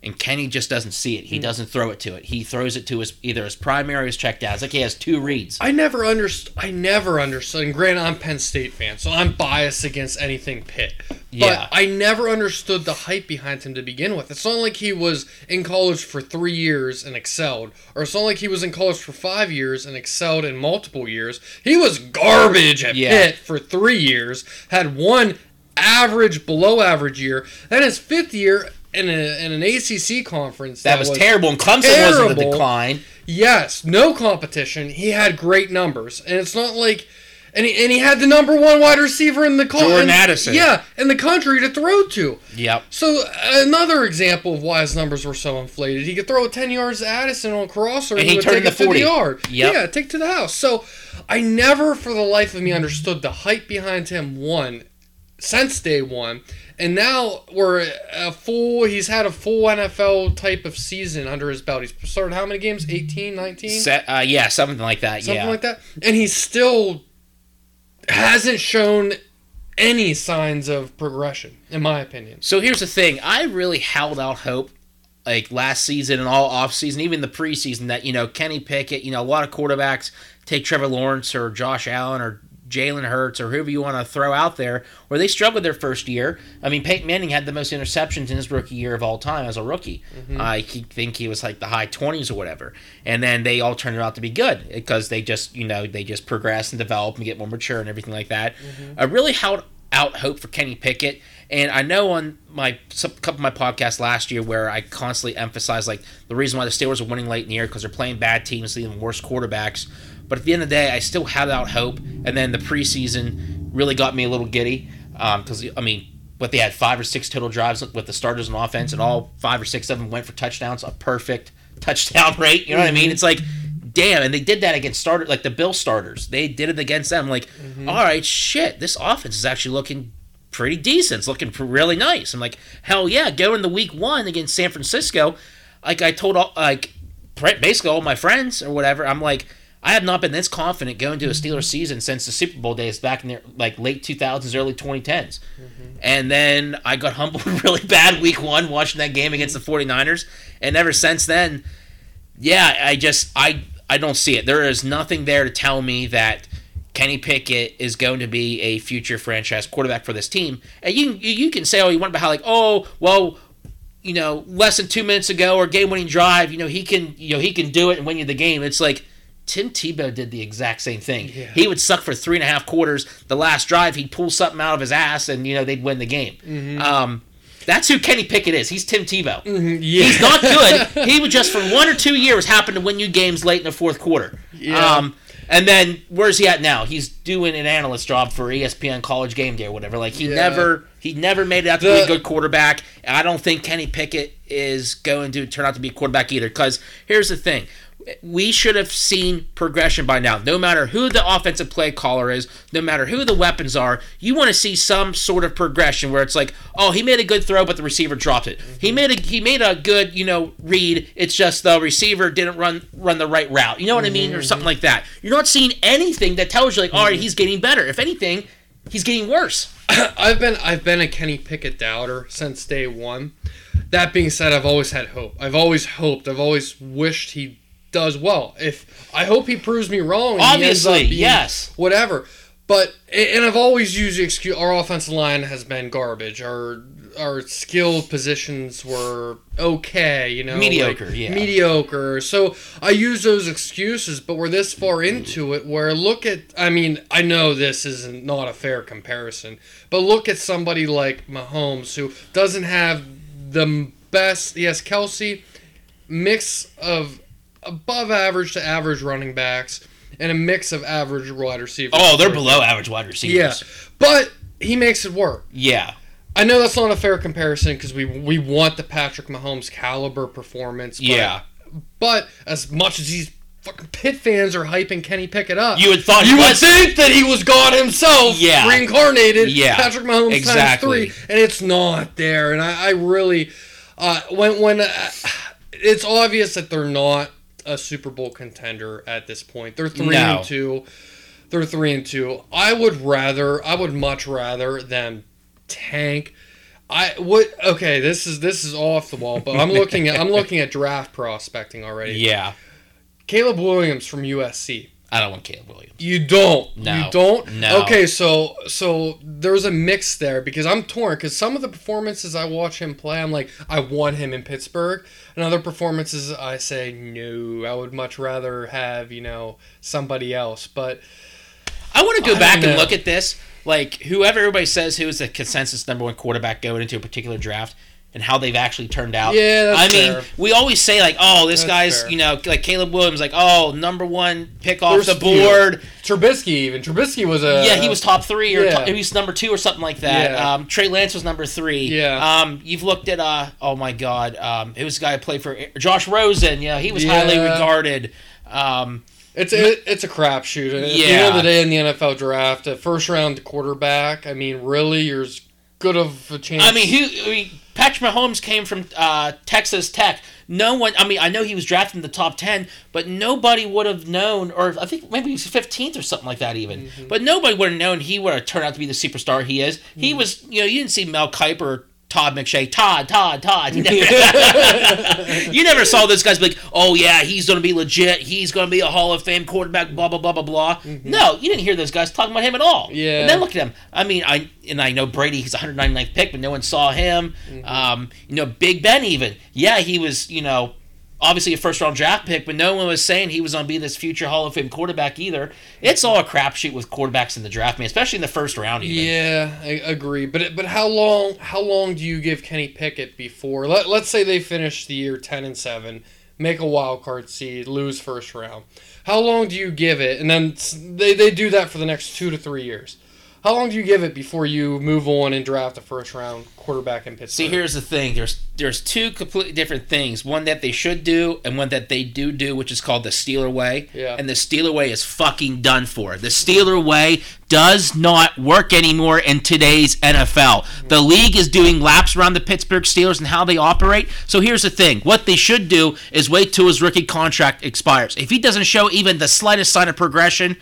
and Kenny just doesn't see it. Hmm. He doesn't throw it to it. He throws it to his either his primary or his check down. It's like he has two reads. I never understood. I never understood. And granted, I'm Penn State fan, so I'm biased against anything Pitt. But Yeah. I never understood the hype behind him to begin with. It's not like he was in college for three years and excelled, or it's not like he was in college for five years and excelled in multiple years. He was garbage at Yeah. Pitt for three years, had one average, below average year. Then his fifth year in, a, in an ACC conference That, was, terrible, and Clemson wasn't the decline. Yes, no competition. He had great numbers, and it's not like And he, and he had the number one wide receiver in the country. Jordan Addison. Yeah, in the country to throw to. Yep. So another example of why his numbers were so inflated. He could throw it ten yards to Addison on a crosser and, And he, would take it to 40. the yard. Yep. Yeah, take to the house. So I never for the life of me understood the hype behind him one since day one. And now we're a full he's had a full NFL type of season under his belt. He's started how many games? 18, 19? Se- uh, yeah, something like that. Something yeah. like that. And he still hasn't shown any signs of progression, in my opinion. So here's the thing: I really held out hope, like last season and all offseason, even the preseason, that you know Kenny Pickett, you know a lot of quarterbacks take Trevor Lawrence or Josh Allen or Jalen Hurts or whoever you want to throw out there, where they struggled their first year. I mean, Peyton Manning had the most interceptions in his rookie year of all time as a rookie. Mm-hmm. I think he was like the high twenties or whatever, and then they all turned out to be good because they just you know they just progress and develop and get more mature and everything like that. Mm-hmm. I really held out hope for Kenny Pickett. And I know on my some, couple of my podcasts last year where I constantly emphasized like the reason why the Steelers are winning late in the year because they're playing bad teams, even worse quarterbacks. But at the end of the day, I still had out hope. And then the preseason really got me a little giddy um, because I mean, but they had five or six total drives with the starters on offense, and all five or six of them went for touchdowns, a perfect [laughs] touchdown rate. You know what I mean? Mm-hmm. It's like damn, and they did that against starter like the Bill starters. They did it against them. Like, mm-hmm. all right, shit, this offense is actually looking pretty decent. It's looking really nice. I'm like, hell yeah, go in the week one against San Francisco. Like I told all like basically all my friends or whatever. I'm like. I have not been this confident going to a Steelers mm-hmm. season since the Super Bowl days back in the like late 2000s, early 2010s. Mm-hmm. And then I got humbled [laughs] really bad week one watching that game against the 49ers. And ever since then, yeah, I just I I don't see it. There is nothing there to tell me that Kenny Pickett is going to be a future franchise quarterback for this team. And you you you can say all you want about how like oh well you know less than two minutes ago or game winning drive you know he can you know he can do it and win you the game. It's like Tim Tebow did the exact same thing. Yeah. He would suck for three and a half quarters. The last drive, he'd pull something out of his ass, and you know they'd win the game. Um, that's who Kenny Pickett is. He's Tim Tebow. Yeah. He's not [laughs] good. he would just for one or two years happen to win you games late in the fourth quarter. Yeah. Um, and then where's he at now? He's doing an analyst job for ESPN College Game Day or whatever. Like he Yeah. never he never made it out to The- be a good quarterback. And I don't think Kenny Pickett is going to turn out to be a quarterback either. Because here's the thing. We should have seen progression by now. No matter who the offensive play caller is, no matter who the weapons are, you want to see some sort of progression where it's like, oh, he made a good throw, but the receiver dropped it. He made a he made a good, you know, read. It's just the receiver didn't run run the right route. You know what I mean, or mm-hmm. something like that. You're not seeing anything that tells you like, all right, he's mm-hmm. getting better. If anything, he's getting worse. [clears throat] I've been I've been a Kenny Pickett doubter since day one. That being said, I've always had hope. I've always hoped. I've always wished he does well. If I hope he proves me wrong. and he ends up Obviously, yes. Whatever. But and I've always used the excuse. Our offensive line has been garbage. Our our skilled positions were okay. You know, Mediocre, like, yeah. mediocre. So I use those excuses, but we're this far into it where look at. I mean, I know this isn't not a fair comparison, but look at somebody like Mahomes who doesn't have the best. Yes, Kelsey, mix of above average to average running backs and a mix of average wide receivers. Oh, they're below average wide receivers. Yeah, but he makes it work. Yeah. I know that's not a fair comparison because we we want the Patrick Mahomes caliber performance. But, Yeah. But as much as these fucking Pitt fans are hyping Kenny Pickett up, You would thought you would think that he was God himself, Yeah. reincarnated, Yeah. Patrick Mahomes Exactly. times three, and it's not there. And I, I really, uh, when when uh, it's obvious that they're not a Super Bowl contender at this point. They're three No. and two. They're three and two. I would rather, I would much rather them tank. I would okay. This is this is off the wall, but I'm looking at I'm looking at draft prospecting already. [laughs] Yeah. Caleb Williams from USC. I don't want Caleb Williams. You don't. No. You don't. No. Okay, so so there's a mix there because I'm torn because some of the performances I watch him play, I'm like, I want him in Pittsburgh, and other performances I say no. I would much rather have you know somebody else. But I want to go I back and look at this. Like whoever everybody says who is the consensus number one quarterback going into a particular draft. And how they've actually turned out. Yeah, that's I mean, fair. we always say like, oh, this That's guy's, fair. you know, like Caleb Williams, like, oh, number one pick off There's the few. board. Trubisky even Trubisky was a yeah, he was top three or yeah. top, he was number two or something like that. Yeah. Um, Trey Lance was number three. Yeah. Um, you've looked at uh, oh my God, um, it was a guy who played for Josh Rosen. Yeah, he was Yeah. highly regarded. Um, It's it, it's a crapshoot. At the end Yeah. of the day, in the NFL draft, a first round quarterback. I mean, really, you're as good of a chance. I mean, who? I mean, Patrick Mahomes came from uh, Texas Tech. No one. I mean, I know he was drafted in the top ten, but nobody would have known, or I think maybe he was fifteenth or something like that, even. Mm-hmm. But nobody would have known he would have turned out to be the superstar he is. He Mm-hmm. was. You know, you didn't see Mel Kiper. Todd McShay, Todd, Todd, Todd. You never, [laughs] you never saw those guys be like, oh yeah, he's going to be legit. He's going to be a Hall of Fame quarterback. Blah blah blah blah blah. No, you didn't hear those guys talking about him at all. Mm-hmm. Yeah. And then look at him. I mean, I and I know Brady. He's 199th pick, but no one saw him. Mm-hmm. Um, you know, Big Ben even. Yeah, he was. You know, obviously a first round draft pick, but no one was saying he was going to be this future Hall of Fame quarterback either. It's all a crapshoot with quarterbacks in the draft, man. Especially in the first round. Even. Yeah, I agree. But but how long how long do you give Kenny Pickett before? Let, let's say they finish the year ten and seven, make a wild card seed, lose first round. How long do you give it? And then they they do that for the next two to three years. How long do you give it before you move on and draft a first round quarterback in Pittsburgh? See, here's the thing. There's there's two completely different things. One that they should do, and one that they do do, which is called the Steeler way. Yeah. And the Steeler way is fucking done for. The Steeler way does not work anymore in today's NFL. The league is doing laps around the Pittsburgh Steelers and how they operate. So here's the thing. What they should do is wait till his rookie contract expires. If he doesn't show even the slightest sign of progression,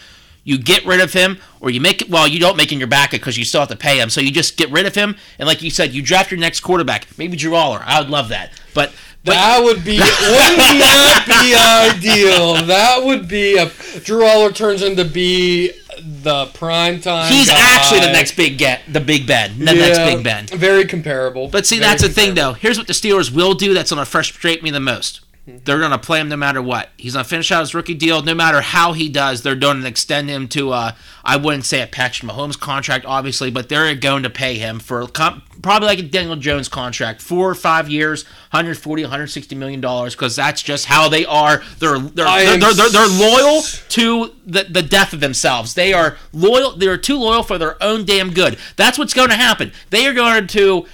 you get rid of him, or you make it. Well, you don't make him your backup because you still have to pay him. So you just get rid of him, and like you said, you draft your next quarterback. Maybe Drew Allar. I would love that. But but That would be wouldn't that [laughs] be ideal? That would be a Drew Allar turns into be the prime time. he's guy. actually the next big get, the Big Ben, the next Big Ben. Very comparable. But see, Very that's the thing, though. Here's what the Steelers will do that's going to frustrate me the most. They're going to play him no matter what. He's going to finish out his rookie deal. No matter how he does, they're going to extend him to, uh, I wouldn't say a Patrick Mahomes contract, obviously, but they're going to pay him for a probably like a Daniel Jones contract, four or five years, 140, 160 million dollars, because that's just how they are. They're—they're—they're am they're, they're, they're loyal to the, the death of themselves. They are loyal. They're too loyal for their own damn good. That's what's going to happen. They are going to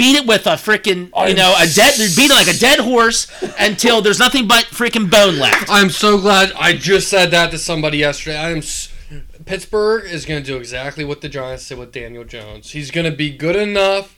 beat it with a freaking you know a dead beat it like a dead horse until there's nothing but freaking bone left. I'm so glad I just said that to somebody yesterday. I am. s- Pittsburgh is going to do exactly what the Giants did with Daniel Jones. He's going to be good enough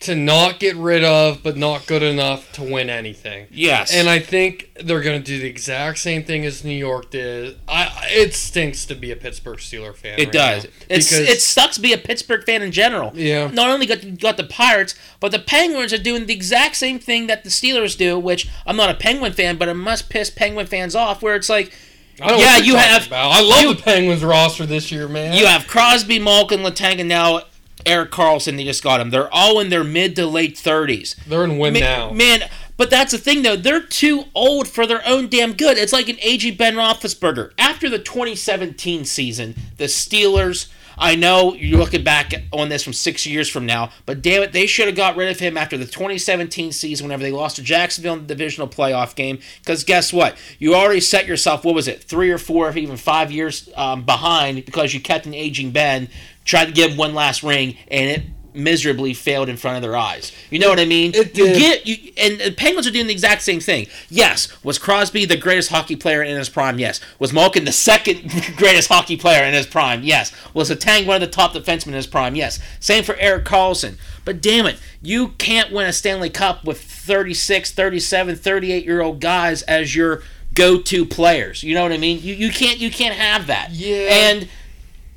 to not get rid of, but not good enough to win anything. Yes, And I think they're going to do the exact same thing as New York did. I it stinks to be a Pittsburgh Steeler fan. it right does. It's it sucks to be a Pittsburgh fan in general. Yeah. Not only got got the Pirates, but the Penguins are doing the exact same thing that the Steelers do. Which I'm not a Penguin fan, but it must piss Penguin fans off. Where it's like. I don't know yeah, you have- About. I love you- the Penguins roster this year, man. You have Crosby, Malkin, Letang, and now Erik Karlsson. They just got him. They're all in their mid to late 30s. They're in win Man, now. man, but that's the thing though. They're too old for their own damn good. It's like an aging Ben Roethlisberger. After the 2017 season, the Steelers. I know you're looking back on this from six years from now, but damn it, they should have got rid of him after the 2017 season whenever they lost to Jacksonville in the divisional playoff game. Because guess what? You already set yourself, what was it, three or four, or even five years um, behind because you kept an aging Ben, tried to give him one last ring, and it miserably failed in front of their eyes. You know what I mean? It you get you, and the Penguins are doing the exact same thing. Yes, was Crosby the greatest hockey player in his prime? Yes. Was Malkin the second [laughs] greatest hockey player in his prime? Yes. Was Tang one of the top defensemen in his prime? Yes. Same for Erik Karlsson. But damn it, you can't win a Stanley Cup with 36, 37, 38 year old guys as your go-to players. You know what I mean? You you can't you can't have that. Yeah. And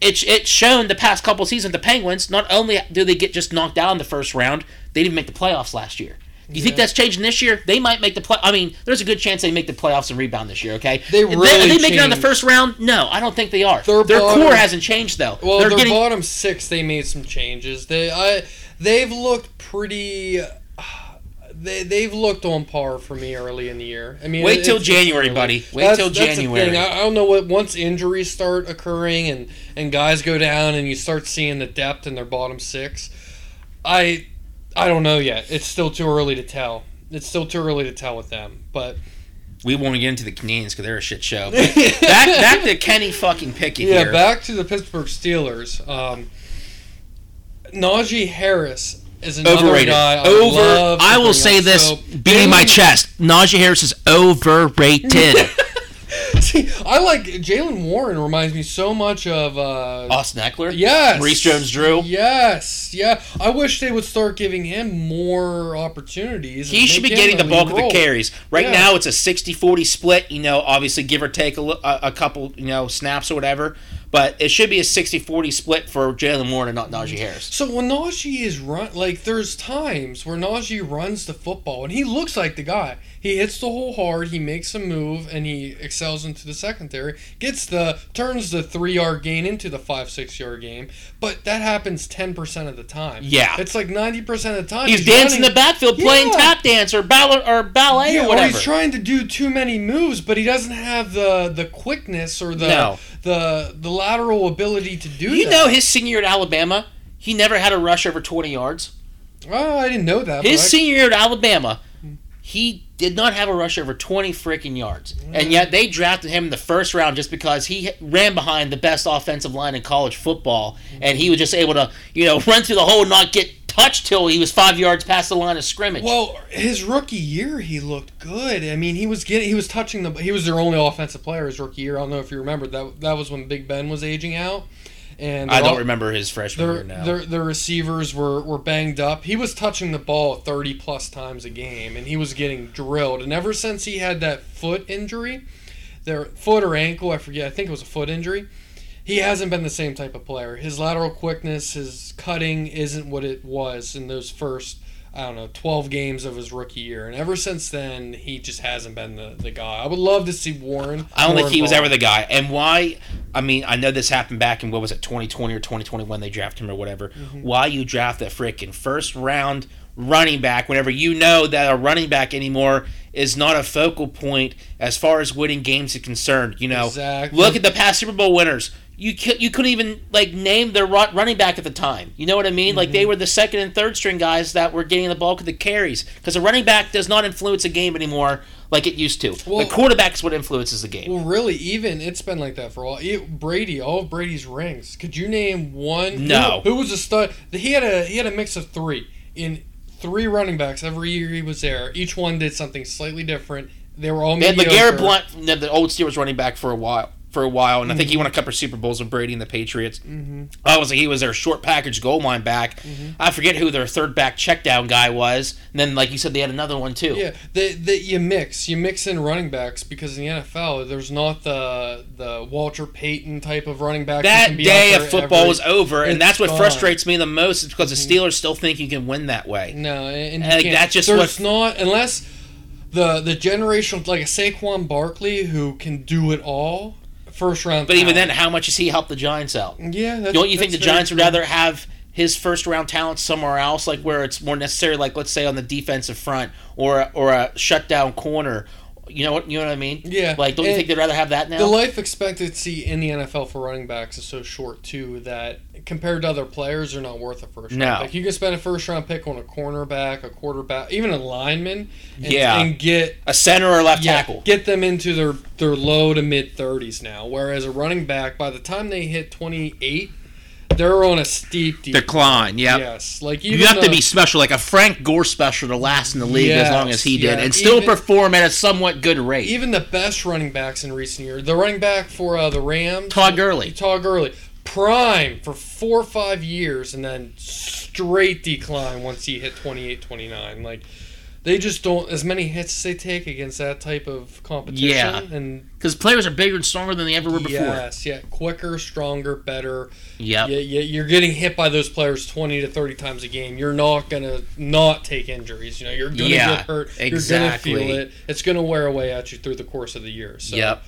it's it's shown the past couple seasons the Penguins not only do they get just knocked out in the first round, they didn't make the playoffs last year. Do you think that's changing this year? They might make the play. I mean, there's a good chance they make the playoffs and rebound this year. Okay, They really are they making it on the first round? No, I don't think they are. Their Their, bottom- core hasn't changed though. Well, They're their getting bottom six, they made some changes. They, I, they've looked pretty. They, they've looked on par for me early in the year. I mean, Wait till January, early. buddy. Wait That's- till that's January. thing. I, I don't know what once injuries start occurring and and guys go down and you start seeing the depth in their bottom six. I I don't know yet. It's still too early to tell. It's still too early to tell with them. But We won't get into the Canadiens because they're a shit show. [laughs] Back back to Kenny fucking Pickett yeah, here. back to the Pittsburgh Steelers. Um, Najee Harris is another Overrated. guy. I Over. love I will say this, So, beating my Jalen- chest. Najee Harris is overrated. [laughs] See, I like Jaylen Warren. Reminds me so much of. Uh, Austin Ekeler. Yes. Reese Jones-Drew? Yes. Yeah. I wish they would start giving him more opportunities. and He should be make him getting the a bulk of the role. carries. Right Yeah. now, it's a 60-40 split. You know, obviously, give or take a, li- a, a couple, you know, snaps or whatever. But it should be a 60-40 split for Jaylen Warren and not Najee Harris. So when Najee is run, like there's times where Najee runs the football and he looks like the guy. He hits the hole hard, he makes a move, and he excels into the secondary. Gets the turns the three yard gain into the five six yard game, but that happens ten percent of the time. Yeah. it's like ninety percent of the time He's, dancing in running- the backfield, playing Yeah. tap dance or ballet or ballet Yeah, or or whatever. he's trying to do too many moves, but he doesn't have the the quickness or the No. the the lateral ability to do that. you that. know, his senior year at Alabama, he never had a rush over 20 yards. Oh, I didn't know that. His senior year at Alabama, he did not have a rush over 20 freaking yards. And mm. yet they drafted him in the first round just because he ran behind the best offensive line in college football. Mm. And he was just able to, you know, [laughs] run through the hole and not get touched till he was five yards past the line of scrimmage. Well, his rookie year, he looked good. I mean, he was getting, he was touching the, he was their only offensive player his rookie year. I don't know if you remember that. That was when Big Ben was aging out, and I don't all- remember his freshman Their, year now. their their receivers were, were banged up. He was touching the ball thirty plus times a game, and he was getting drilled. And ever since he had that foot injury, their foot or ankle, I forget. I think it was a foot injury. He hasn't been the same type of player. His lateral quickness, his cutting isn't what it was in those first, I don't know, 12 games of his rookie year. And ever since then, he just hasn't been the, the guy. I would love to see Warren. I don't more think he was ever the guy. And why? I mean, I know this happened back in what was it, 2020 or 2021? They drafted him or whatever. Mm-hmm. Why you draft a freaking first round running back whenever you know that a running back anymore is not a focal point as far as winning games is concerned? You know, Exactly. look at the past Super Bowl winners. You you couldn't even like name their running back at the time. You know what I mean? Like Mm-hmm. they were the second and third string guys that were getting the bulk of the carries because a running back does not influence a game anymore like it used to. Well- the quarterback is what influences the game. Well, really, even it's been like that for all. e- Brady, all of Brady's rings. Could you name one? No. Who, who was a stud? He had a he had a mix of three in three running backs every year he was there. Each one did something slightly different. They were all They had. LeGarrette Blunt, the the old Steelers running back for a while. For a while, and I think he won a mm-hmm. couple of Super Bowls with Brady and the Patriots. Mm-hmm. Obviously, he was their short package goal line back. Mm-hmm. I forget who their third back check down guy was. And then, like you said, they had another one too. Yeah, that you mix, you mix in running backs because in the NFL there's not the the Walter Payton type of running back. That can be day of football every- was over, and that's what gone. frustrates me the most. Is because the mm-hmm. Steelers still think you can win that way. No, and, Like, that's just there's what- not unless the the generational like a Saquon Barkley who can do it all. First round, But even then, how much has he helped the Giants out? yeah, that's, Don't you think the Giants would rather have his first round talent somewhere else, like where it's more necessary, like let's say on the defensive front or or a shutdown corner? You know what you know what I mean? Yeah, Like, don't you and think they'd rather have that now? The life expectancy in the NFL for running backs is so short too that compared to other players, they're not worth a first round No. pick. You can spend a first round pick on a cornerback, a quarterback, even a lineman, and, Yeah. and get a center or left yeah, tackle. get them into their their low to mid thirties now. Whereas a running back, by the time they hit twenty eight, they're on a steep decline. Decline. Yeah. Yes, like You have to be special, like a Frank Gore special, to last in the league as long as he did, yeah. and still Even- perform at a somewhat good rate. even the best running backs in recent years. The running back for uh, the Rams, Todd Gurley. Todd Gurley, prime for four or five years, and then straight decline once he hit 28, 29. Like they just don't as many hits as they take against that type of competition. Yeah. and Because players are bigger and stronger than they ever were before. yes, yeah, quicker, stronger, better. Yep. Yeah, yeah, you're getting hit by those players 20 to 30 times a game. You're not gonna not take injuries. You know, you're gonna Yeah, get hurt. exactly. You're gonna feel it. It's gonna wear away at you through the course of the year. So. Yep.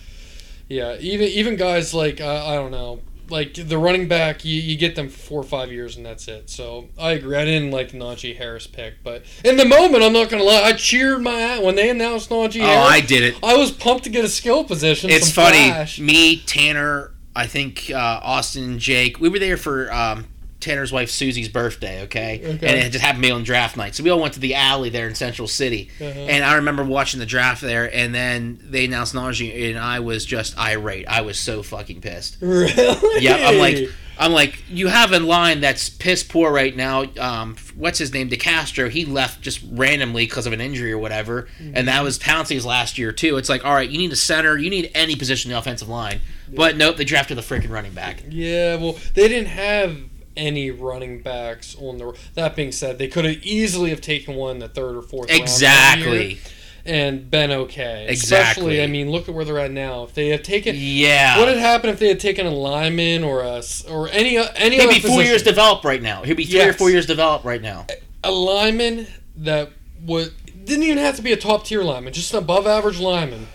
Yeah, even even guys like uh, I don't know, like the running back, you, you get them for four or five years and that's it. So I agree. I didn't like the Najee Harris pick, but in the moment, I'm not gonna lie, I cheered my ass when they announced Najee Oh, Harris. I did it. I was pumped to get a skill position. It's funny. flash. Me, Tanner, I think uh, Austin, and Jake. We were there for um, Tanner's wife Susie's birthday, okay? Okay. And it just happened to be on draft night. So we all went to the alley there in Central City. Uh-huh. And I remember watching the draft there, and then they announced Najee, and I was just irate. I was so fucking pissed. Really? Yeah, I'm like, I'm like, you have a line that's piss poor right now. Um, what's his name? DeCastro. He left just randomly because of an injury or whatever, and that was Pouncey's last year too. It's like, all right, you need a center, you need any position in the offensive line, but nope, they drafted the freaking running back. Yeah, well, they didn't have any running backs on the. That being said, they could have easily have taken one in the third or fourth. Exactly. and been okay. Exactly. Especially, I mean, look at where they're at now. If they had taken, Yeah. what had happened if they had taken a lineman or a or any any He'd other be four position? years developed right now. He'd be three or four years developed right now. a lineman that was didn't even have to be a top tier lineman, just an above average lineman.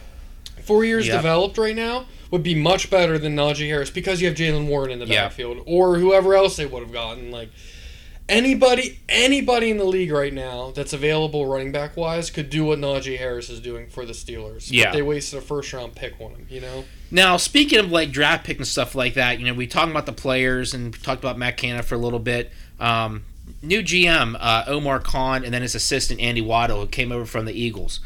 Four years Yep. developed right now would be much better than Najee Harris because you have Jaylen Warren in the Yeah. backfield or whoever else they would have gotten. Like anybody, anybody in the league right now that's available running back wise could do what Najee Harris is doing for the Steelers. But Yeah. they wasted a first round pick on him. You know. Now, speaking of like draft pick and stuff like that, you know, we talked about the players and we talked about Matt Canada for a little bit. Um, new GM uh, Omar Khan and then his assistant Andy Weidl, who came over from the Eagles.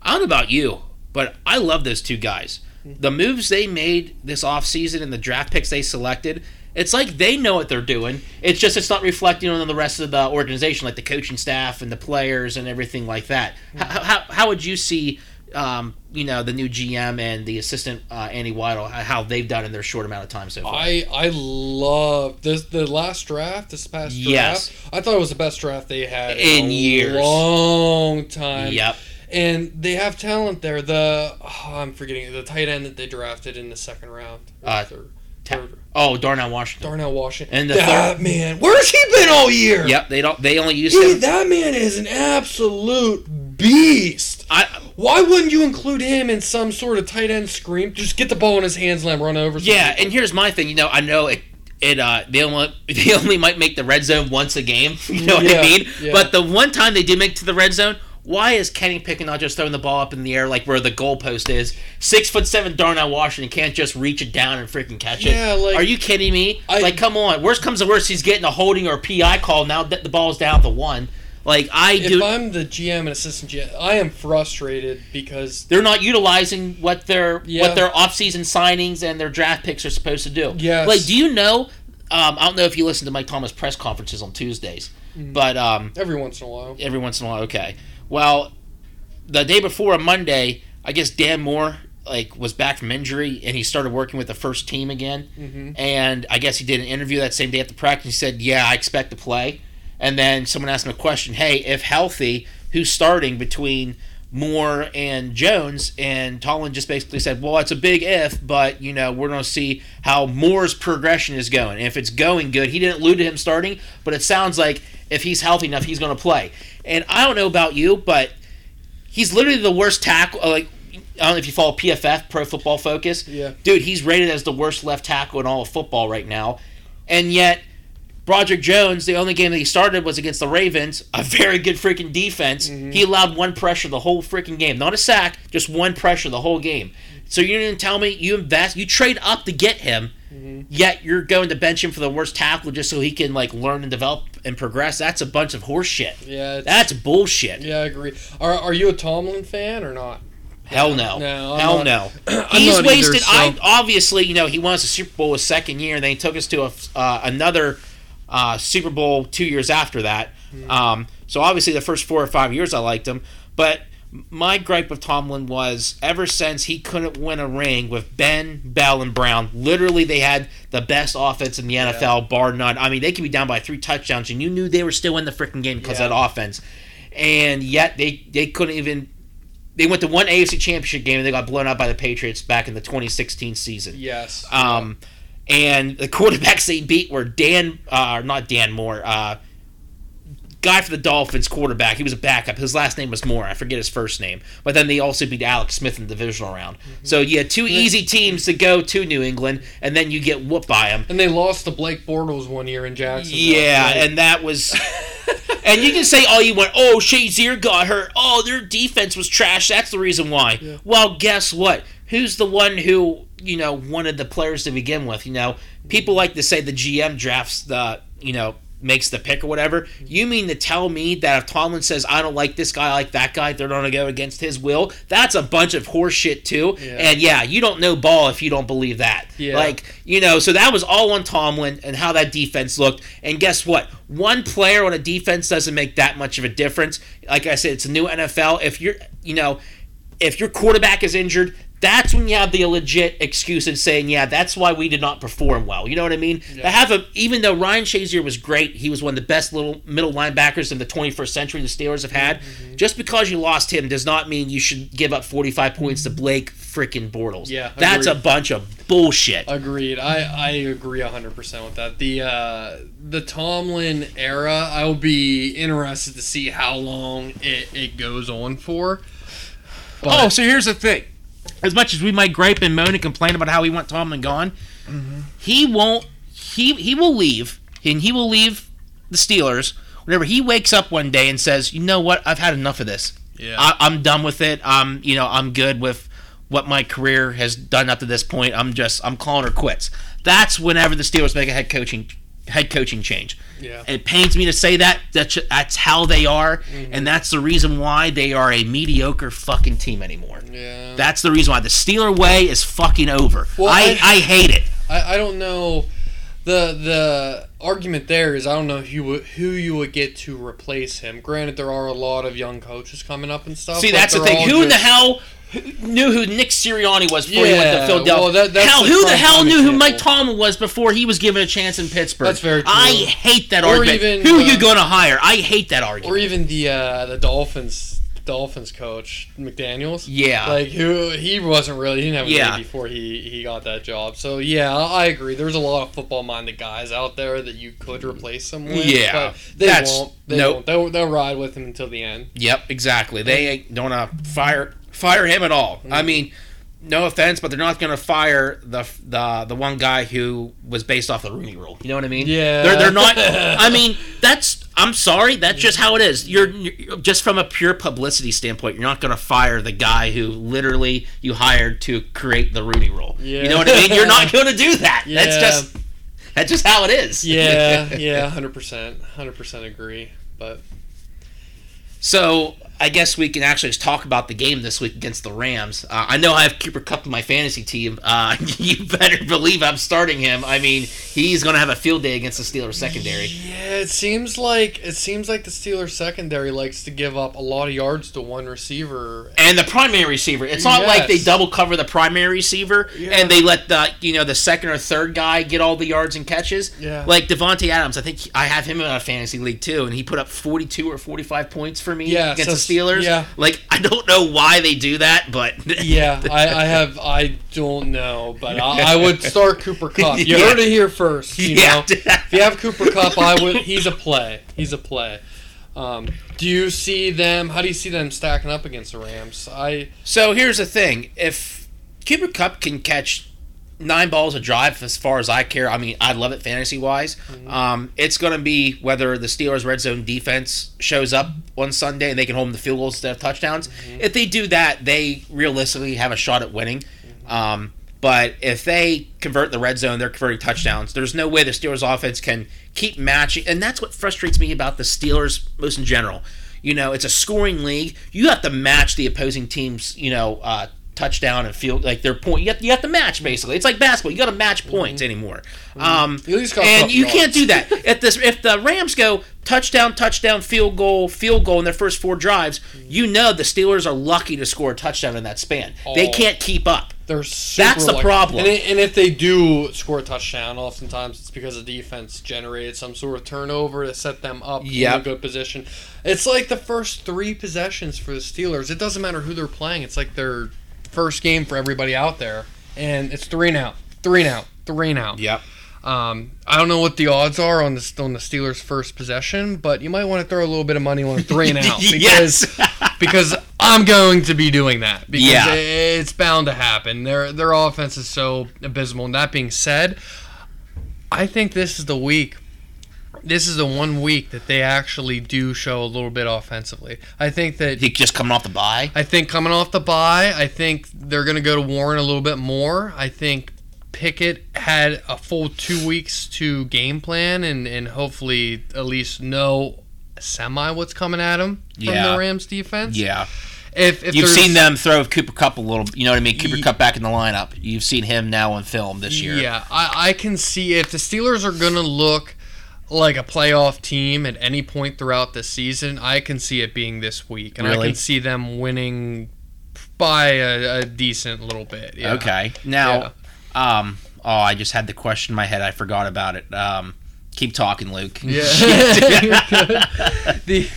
I don't know about you, but I love those two guys. The moves they made this offseason and the draft picks they selected, it's like they know what they're doing. It's just it's not reflecting on the rest of the organization, like the coaching staff and the players and everything like that. How, how, how would you see, um, you know, the new GM and the assistant uh, Andy Weidl, how they've done in their short amount of time so far? I I love this the last draft this past draft. Yes. I thought it was the best draft they had In a years. long time. Yep. And they have talent there. The oh, I'm forgetting the tight end that they drafted in the second round. Uh, third, Ta- third. Oh, Darnell Washington. Darnell Washington. And the that man, where's he been all year? Yep. They don't. They only use He, him. that man is an absolute beast. I, Why wouldn't you include him in some sort of tight end screen? Just get the ball in his hands, let him run over. Yeah, and here's my thing. You know, I know it. It uh, they only they only might make the red zone once a game. [laughs] You know what Yeah, I mean? yeah. But the one time they did make it to the red zone, why is Kenny Pickett not just throwing the ball up in the air like where the goalpost is? Six foot seven Darnell Washington can't just reach it down and freaking catch it. Yeah, like- are you kidding me? I- like, come on. Worst comes to worst, he's getting a holding or a PI call now that the ball's down to one. Like I do. if. I'm the GM and assistant GM, I am frustrated because they're not utilizing what their Yeah. what their offseason signings and their draft picks are supposed to do. Yes. Like, do you know? Um, I don't know if you listen to Mike Thomas press conferences on Tuesdays, Mm-hmm. but um, every once in a while, every once in a while, okay. Well, the day before a Monday, I guess Dan Moore like was back from injury and he started working with the first team again. Mm-hmm. And I guess he did an interview that same day at the practice. He said, "Yeah, I expect to play." And then someone asked him a question, "Hey, if healthy, who's starting between Moore and Jones?" And Tomlin just basically said, "Well, it's a big if, but you know we're going to see how Moore's progression is going. And if it's going good, he didn't allude to him starting, but it sounds like if he's healthy enough, he's going to play." And I don't know about you, but he's literally the worst tackle. uh, Like I don't know if you follow PFF, Pro Football Focus. Yeah. dude, he's rated as the worst left tackle in all of football right now, and yet. Broderick Jones, the only game that he started was against the Ravens, a very good freaking defense. He allowed one pressure the whole freaking game. Not a sack, just one pressure the whole game. So you didn't tell me you invest, you trade up to get him, yet you're going to bench him for the worst tackle just so he can like learn and develop and progress. That's a bunch of horse shit. yeah, That's bullshit. yeah, I agree. Are are you a Tomlin fan or not? Hell no. No, I'm Hell not- no. [clears throat] He's not either, wasted. so- I obviously, you know, he won us a Super Bowl his second year, and then he took us to a uh, another uh, Super Bowl two years after that. Hmm. Um, so obviously, the first four or five years, I liked him, but. My gripe with Tomlin was ever since he couldn't win a ring with Ben, Bell, and Brown. Literally, they had the best offense in the NFL, bar none. I mean, they could be down by three touchdowns, and you knew they were still in the freaking game because Yeah. of that offense. And yet, they they couldn't even they went to one AFC Championship game and they got blown out by the Patriots back in the 2016 season. Yes. Um, and the quarterbacks they beat were Dan, uh, not Dan Moore, uh, guy for the Dolphins quarterback. He was a backup. His last name was Moore. I forget his first name. But then they also beat Alex Smith in the divisional round. Mm-hmm. So you had two easy teams to go to New England, and then you get whooped by them. and they lost to Blake Bortles one year in Jacksonville. Yeah, Right. and that was. [laughs] and you can say all you want. Oh, Shazier got hurt. Oh, their defense was trash. That's the reason why. Well, guess what? Who's the one who you know wanted the players to begin with? You know, people like to say the GM drafts the you know, makes the pick or whatever. You mean to tell me that if Tomlin says I don't like this guy, I like that guy, they're gonna go against his will? That's a bunch of horseshit too. Yeah. And yeah, you don't know ball if you don't believe that. Yeah. Like you know, so that was all on Tomlin and how that defense looked. And guess what? One player on a defense doesn't make that much of a difference. Like I said, it's a new NFL. If you're, you know, if your quarterback is injured, that's when you have the legit excuse of saying, yeah, that's why we did not perform well. You know what I mean? To have a, even though Ryan Shazier was great, he was one of the best little middle linebackers in the 21st century the Steelers have had. Mm-hmm. Just because you lost him does not mean you should give up 45 points to Blake freaking Bortles. Yeah, that's a bunch of bullshit. Agreed. I, I agree 100% with that. The uh, the Tomlin era, I will be interested to see how long it, it goes on for. But, Oh, so here's the thing. As much as we might gripe and moan and complain about how we want Tomlin gone, he won't. He he will leave, and he will leave the Steelers whenever he wakes up one day and says, "You know what? I've had enough of this. Yeah. I, I'm done with it. I'm you know I'm good with what my career has done up to this point. I'm just I'm calling her quits." That's whenever the Steelers make a head coaching head coaching change. Yeah. It pains me to say that. That's that's how they are, Mm-hmm. and that's the reason why they are a mediocre fucking team anymore. yeah. That's the reason why the Steeler way is fucking over. Well, I, I- I hate it. I, I don't know. The the argument there is I don't know who you would, who you would get to replace him. Granted, there are a lot of young coaches coming up and stuff. See, that's the thing. Who in the hell knew who Nick Sirianni was before he went to Philadelphia? well, that- hell, who the hell knew who Mike. Tomlin was before he was given a chance in Pittsburgh? That's very true. I hate that Or argument. even, who are uh, you going to hire? I hate that argument. Or even the uh, the Dolphins Dolphins coach McDaniel's. Yeah. like who he wasn't really he didn't have a Yeah. before he he got that job. So yeah, I agree. There's a lot of football minded guys out there that you could replace him with. Yeah, but they that's- won't. They nope. won't. They'll, they'll ride with him until the end. Yep, exactly. They don't uh, fire fire him at all. I Mm-hmm. mean, no offense, but they're not going to fire the the the one guy who was based off the Rooney Rule. You know what I mean? Yeah. They're they're not. [laughs] I mean, that's. I'm sorry. That's just how it is. You're, you're just from a pure publicity standpoint. You're not going to fire the guy who literally you hired to create the Rooney Rule. Yeah. You know what I mean? You're not going to do that. [laughs] Yeah. That's just that's just how it is. Yeah, [laughs] yeah, hundred percent, hundred percent agree. But So I guess we can actually just talk about the game this week against the Rams. Uh, I know I have Cooper Kupp in my fantasy team. Uh, [laughs] you better believe I'm starting him. I mean, he's going to have a field day against the Steelers secondary. yeah, it seems like it seems like the Steelers secondary likes to give up a lot of yards to one receiver. And the primary receiver. It's not like they double cover the primary receiver Yeah. and they let the you know the second or third guy get all the yards and catches. Yeah. Like Davante Adams, I think I have him in a fantasy league too, and he put up 42 or 45 points for me Yeah, against so- the Steelers. yeah. Like I don't know why they do that, but [laughs] Yeah, I, I have. I don't know, but I, I would start Cooper Kupp. You Yeah. heard it here first. You Yeah. know, if you have Cooper Kupp, I would. He's a play. He's a play. Um, do you see them? How do you see them stacking up against the Rams? I So here's the thing: if Cooper Kupp can catch nine balls a drive, as far as I care, I mean, I love it fantasy wise. Um, it's going to be whether the Steelers' red zone defense shows up on Sunday and they can hold them to field goals instead of touchdowns. If they do that, they realistically have a shot at winning. Um, but if they convert the red zone, they're converting touchdowns. There's no way the Steelers' offense can keep matching, and that's what frustrates me about the Steelers most in general. You know, it's a scoring league. You have to match the opposing team's, you know, uh, touchdown and field like their point. You have, you have to match basically. It's like basketball. You got to match mm-hmm. points anymore. Mm-hmm. Um, At least got a and you yards. can't do that. [laughs] if this if the Rams go touchdown, touchdown, field goal, field goal in their first four drives, mm-hmm. you know the Steelers are lucky to score a touchdown in that span. They Oh. can't keep up. they're That's the lucky. problem. And, and if they do score a touchdown, oftentimes it's because the defense generated some sort of turnover to set them up in a good position. It's like the first three possessions for the Steelers. It doesn't matter who they're playing. It's like their first game for everybody out there, and it's three and out, three and out, three and out. Yep. Um, I don't know what the odds are on the on the Steelers' first possession, but you might want to throw a little bit of money on three and out [laughs] because [laughs] because I'm going to be doing that because Yeah. it's bound to happen. Their their offense is so abysmal. And that being said, I think this is the week. This is the one week that they actually do show a little bit offensively. I think that He just coming off the bye. I think coming off the bye, I think they're going to go to Warren a little bit more. I think Pickett had a full two weeks to game plan and, and hopefully at least know semi what's coming at him from Yeah. the Rams defense. Yeah. If, if You've seen them throw Cooper Kupp a little, you know what I mean? Cooper Kupp back in the lineup. You've seen him now on film this year. Yeah, I, I can see if the Steelers are going to look like a playoff team at any point throughout the season, I can see it being this week. And I can see them winning by a, a decent little bit. Yeah. Okay. Now, um, oh, I just had the question in my head. I forgot about it. Um, keep talking, Luke. Yeah. [laughs] [laughs] [laughs] the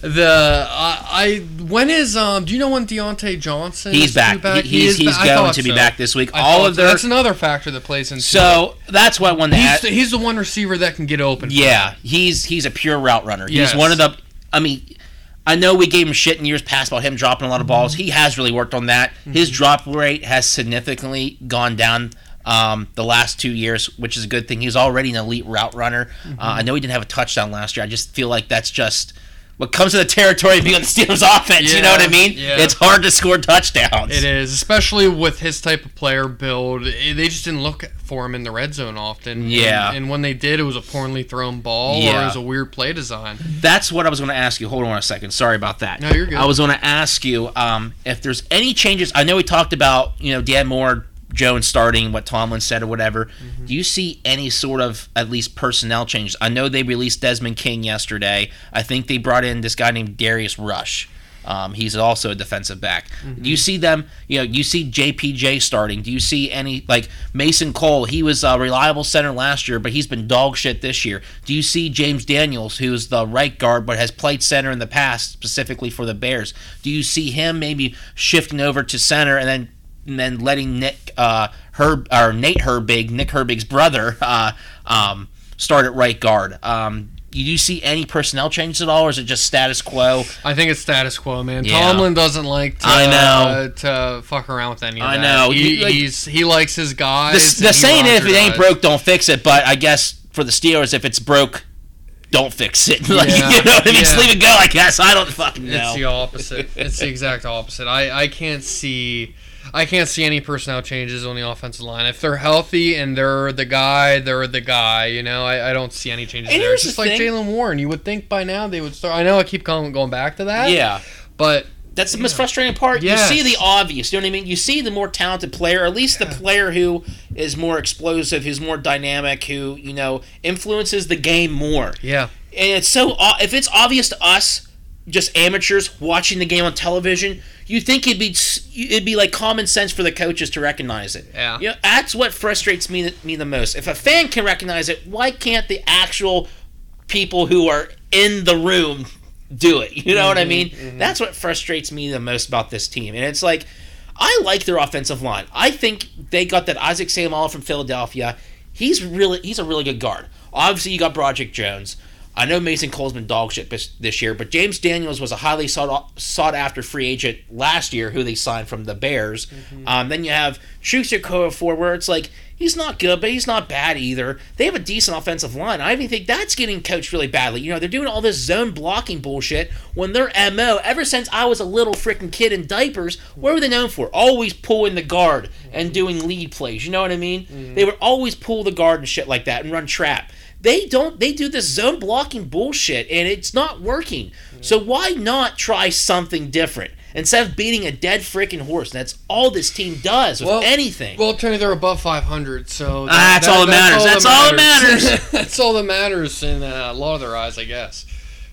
the I, I when is um do you know when Diontae Johnson He's is back. back? He- He he's he's ba- going to be so. back this week. I All of their that's another factor that plays into it. so that's what one He's that the, he's the one receiver that can get open. yeah he's he's a pure route runner. He's one of the. I mean. I know we gave him shit in years past about him dropping a lot of balls. Mm-hmm. He has really worked on that. His drop rate has significantly gone down um, the last two years, which is a good thing. He's already an elite route runner. Mm-hmm. Uh, I know he didn't have a touchdown last year. I just feel like that's just what comes to the territory of being on the Steelers offense. you know what I mean? yeah. It's hard to score touchdowns. It is, especially with his type of player build. eh, They just didn't look for him in the red zone often. And- Yeah. And, when they did, it was a poorly thrown ball or it was a weird play design. That's what I was going to ask you. Hold on a second. Sorry about that. No, you're good. I was going to ask you um, if there's any changes. I know we talked about you know Dan Moore, Jones starting, what Tomlin said or whatever. Mm-hmm. Do you see any sort of at least personnel changes? I know they released Desmond King yesterday. I think they brought in this guy named Darius Rush. Um, he's also a defensive back. Mm-hmm. Do you see them? You know, you see JPJ starting. Do you see any like Mason Cole? He was a reliable center last year, but he's been dog shit this year. Do you see James Daniels, who's the right guard but has played center in the past, specifically for the Bears? Do you see him maybe shifting over to center and then and then letting Nick uh, Herb or Nate Herbig, Nick Herbig's brother, uh, um, start at right guard? Um, do you see any personnel changes at all, or is it just status quo? I think it's status quo, man. Yeah. Tomlin doesn't like to, I know. uh, to fuck around with any of I that. know. He, You- like- he's he likes his guys. The, the saying is, if it ain't broke, don't fix it. But I guess for the Steelers, if it's broke, don't fix it. [laughs] like, Yeah, you know what I mean? Just leave it go. I guess I don't fucking know. It's the opposite. it's the exact opposite. I, I can't see I can't see any personnel changes on the offensive line. If they're healthy and they're the guy, they're the guy. You know, I, I don't see any changes And there. here's Just the like Jaylen Warren, you would think by now they would start. I know I keep going going back to that. yeah. but That's the most frustrating part. Yes. You see the obvious. You know what I mean? You see the more talented player, at least the player who is more explosive, who's more dynamic, who you know influences the game more. yeah, And it's so uh, if it's obvious to us, just amateurs watching the game on television, you think it'd be it'd be like common sense for the coaches to recognize it. Yeah. You know, that's what frustrates me me the most. If a fan can recognize it, why can't the actual people who are in the room do it? You know what I mm-hmm, mean? Mm-hmm. That's what frustrates me the most about this team. And it's like I like their offensive line. I think they got that Isaac Seumalo from Philadelphia. He's really he's a really good guard. Obviously, you got Broderick Jones. I know Mason Cole's been dog shit this, this year, but James Daniels was a highly sought sought after free agent last year, who they signed from the Bears. Mm-hmm. Um, then you have Chuks Okorafor, where it's like he's not good, but he's not bad either. They have a decent offensive line. I even think that's getting coached really badly. You know, they're doing all this zone blocking bullshit when their mo ever since I was a little freaking kid in diapers. What were they known for? Always pulling the guard and mm-hmm. doing lead plays. You know what I mean? Mm-hmm. They would always pull the guard and shit like that and run trap. They don't. They do this zone blocking bullshit, and it's not working. So why not try something different instead of beating a dead freaking horse? That's all this team does with Well- anything. Well, Tony, they're above 500, so Ah, that's all that matters. That's all that matters. [laughs] [laughs] that's all that matters in uh, a lot of their eyes, I guess.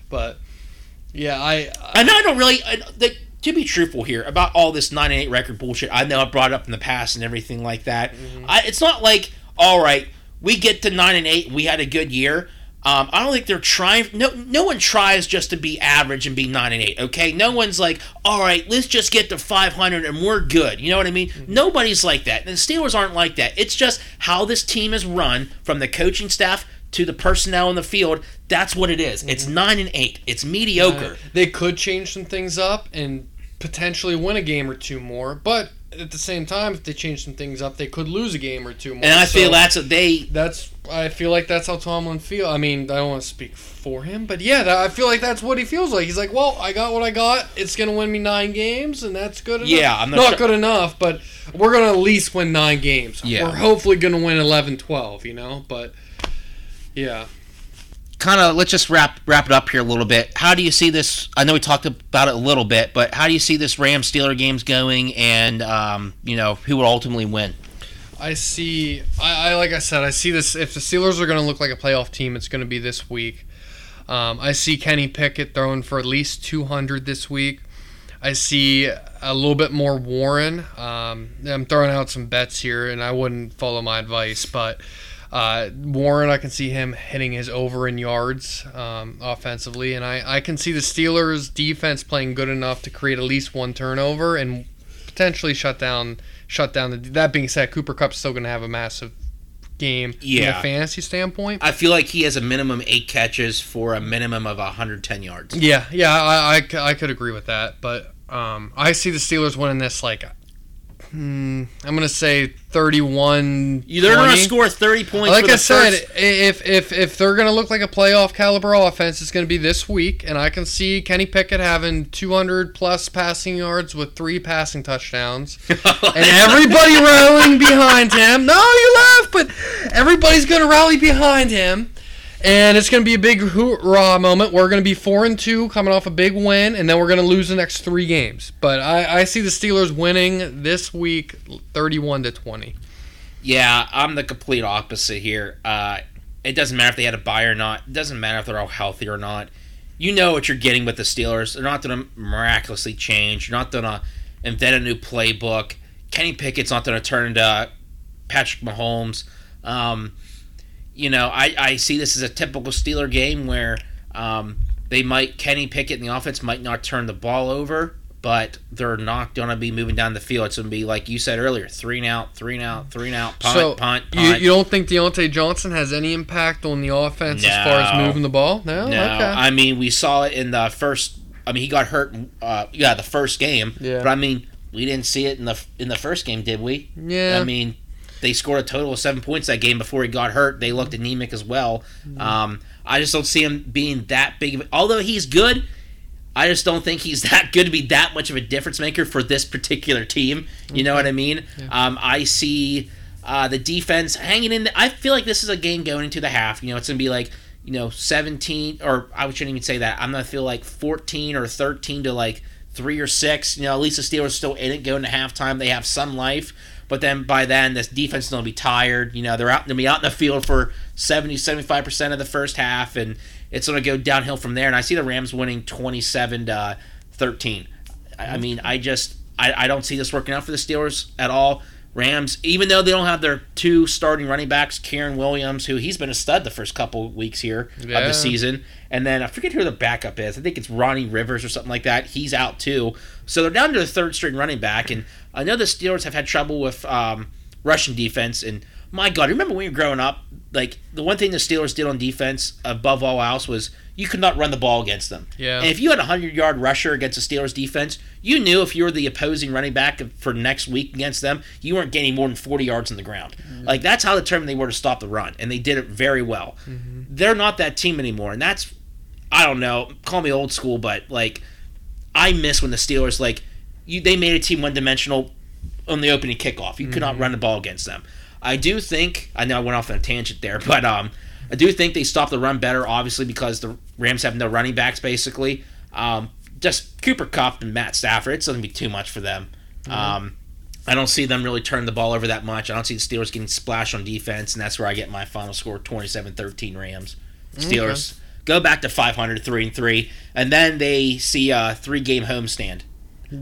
But yeah, I I know I don't really. I, like, to be truthful here about all this nine and eight record bullshit, I know I brought it up in the past and everything like that. I, it's not like all right, we get to nine and eight, we had a good year. Um, I don't think they're trying. No, no one tries just to be average and be nine and eight. Okay, no one's like, all right, let's just get to five hundred and we're good. You know what I mean? Nobody's like that. And the Steelers aren't like that. It's just how this team is run from the coaching staff to the personnel in the field. That's what it is. It's nine and eight. It's mediocre. They could change some things up and potentially win a game or two more, but at the same time, if they change some things up, they could lose a game or two more. And I feel that's what they. that's I feel like that's how Tomlin feel. I mean, I don't want to speak for him, but yeah, I feel like that's what he feels like. He's like, well, I got what I got. It's gonna win me nine games, and that's good enough. Yeah, I'm not not sure- good enough, but we're gonna at least win nine games. Yeah. we're hopefully gonna win 11-12, You know, but yeah. Kind of let's just wrap wrap it up here a little bit. How do you see this? I know we talked about it a little bit, but how do you see this Ram Steeler games going, and um, you know who will ultimately win? I see. I, I like I said, I see this. If the Steelers are going to look like a playoff team, it's going to be this week. Um, I see Kenny Pickett throwing for at least 200 this week. I see a little bit more Warren. Um, I'm throwing out some bets here, and I wouldn't follow my advice, but uh, Warren, I can see him hitting his over in yards um, offensively, and I, I can see the Steelers' defense playing good enough to create at least one turnover and potentially shut down shut down the. That being said, Cooper Kupp's still going to have a massive game from Yeah. a fantasy standpoint. I feel like he has a minimum eight catches for a minimum of 110 yards. Yeah, yeah, I I could agree with that, but um, I see the Steelers winning this like. Hmm, I'm gonna say 31. They're going to score 30 points. Like for the I said, first- if if if they're gonna look like a playoff caliber offense, it's gonna be this week, and I can see Kenny Pickett having 200 plus passing yards with three passing touchdowns, [laughs] and everybody rallying behind him. No, you laugh, but everybody's gonna rally behind him, and it's gonna be a big hoorah moment. We're gonna be four and two, coming off a big win, and then we're gonna lose the next three games. But I, I see the Steelers winning this week, 31 to 20. Yeah, I'm the complete opposite here. Uh, it doesn't matter if they had a buy or not. It doesn't matter if they're all healthy or not. You know what you're getting with the Steelers. They're not going to miraculously change. You're not going to invent a new playbook. Kenny Pickett's not going to turn into Patrick Mahomes. Um, you know, I, I see this as a typical Steeler game where um, they might Kenny Pickett in the offense might not turn the ball over, but they're not going to be moving down the field. It's going to be like you said earlier, three and out, three and out, three and out, punt, so punt, You, punt. you don't think Diontae Johnson has any impact on the offense as far as moving the ball? No. no, Okay. I mean we saw it in the first. I mean he got hurt. Uh, yeah, the first game. Yeah. But I mean we didn't see it in the in the first game, did we? yeah. I mean, they scored a total of seven points that game before he got hurt. They looked anemic as well. Mm-hmm. Um, I just don't see him being that big of. Although he's good, I just don't think he's [laughs] that good to be that much of a difference maker for this particular team. You know what I mean? Um, I see uh, the defense hanging in. The, I feel like this is a game going into the half. You know, it's gonna be like you know seventeen, or I shouldn't even say that. I'm gonna feel like fourteen or thirteen to like three or six. You know, at least the Steelers still in it going to halftime. They have some life. But then by then, this defense is going to be tired. You know, they're out going to be out in the field for 70, 75% of the first half, and it's going to go downhill from there. And I see the Rams winning 27 to 13. I, I mean, I just I, I don't see this working out for the Steelers at all. Rams, even though they don't have their two starting running backs, Kyren Williams, who he's been a stud the first couple weeks here of the season, and then I forget who the backup is. I think it's Ronnie Rivers or something like that. He's out too, so they're down to the third string running back. And I know the Steelers have had trouble with um, rushing defense. And my God, remember when you were growing up? Like the one thing the Steelers did on defense above all else was you could not run the ball against them. Yeah. And if you had a hundred yard rusher against the Steelers defense, you knew if you were the opposing running back for next week against them, you weren't gaining more than forty yards on the ground. Like that's how determined they were to stop the run, and they did it very well. They're not that team anymore, and that's I don't know. Call me old school, but like I miss when the Steelers like you they made a team one dimensional on the opening kickoff. You could not run the ball against them. I do think I know I went off on a tangent there, [laughs] but um I do think they stopped the run better, obviously because the Rams have no running backs basically. Um, just Cooper Kupp and Matt Stafford, it's going to be too much for them. Um, I don't see them really turning the ball over that much. I don't see the Steelers getting splashed on defense, and that's where I get my final score 27-13 Rams. Steelers go back to 500, 3 and 3, and then they see a three-game homestand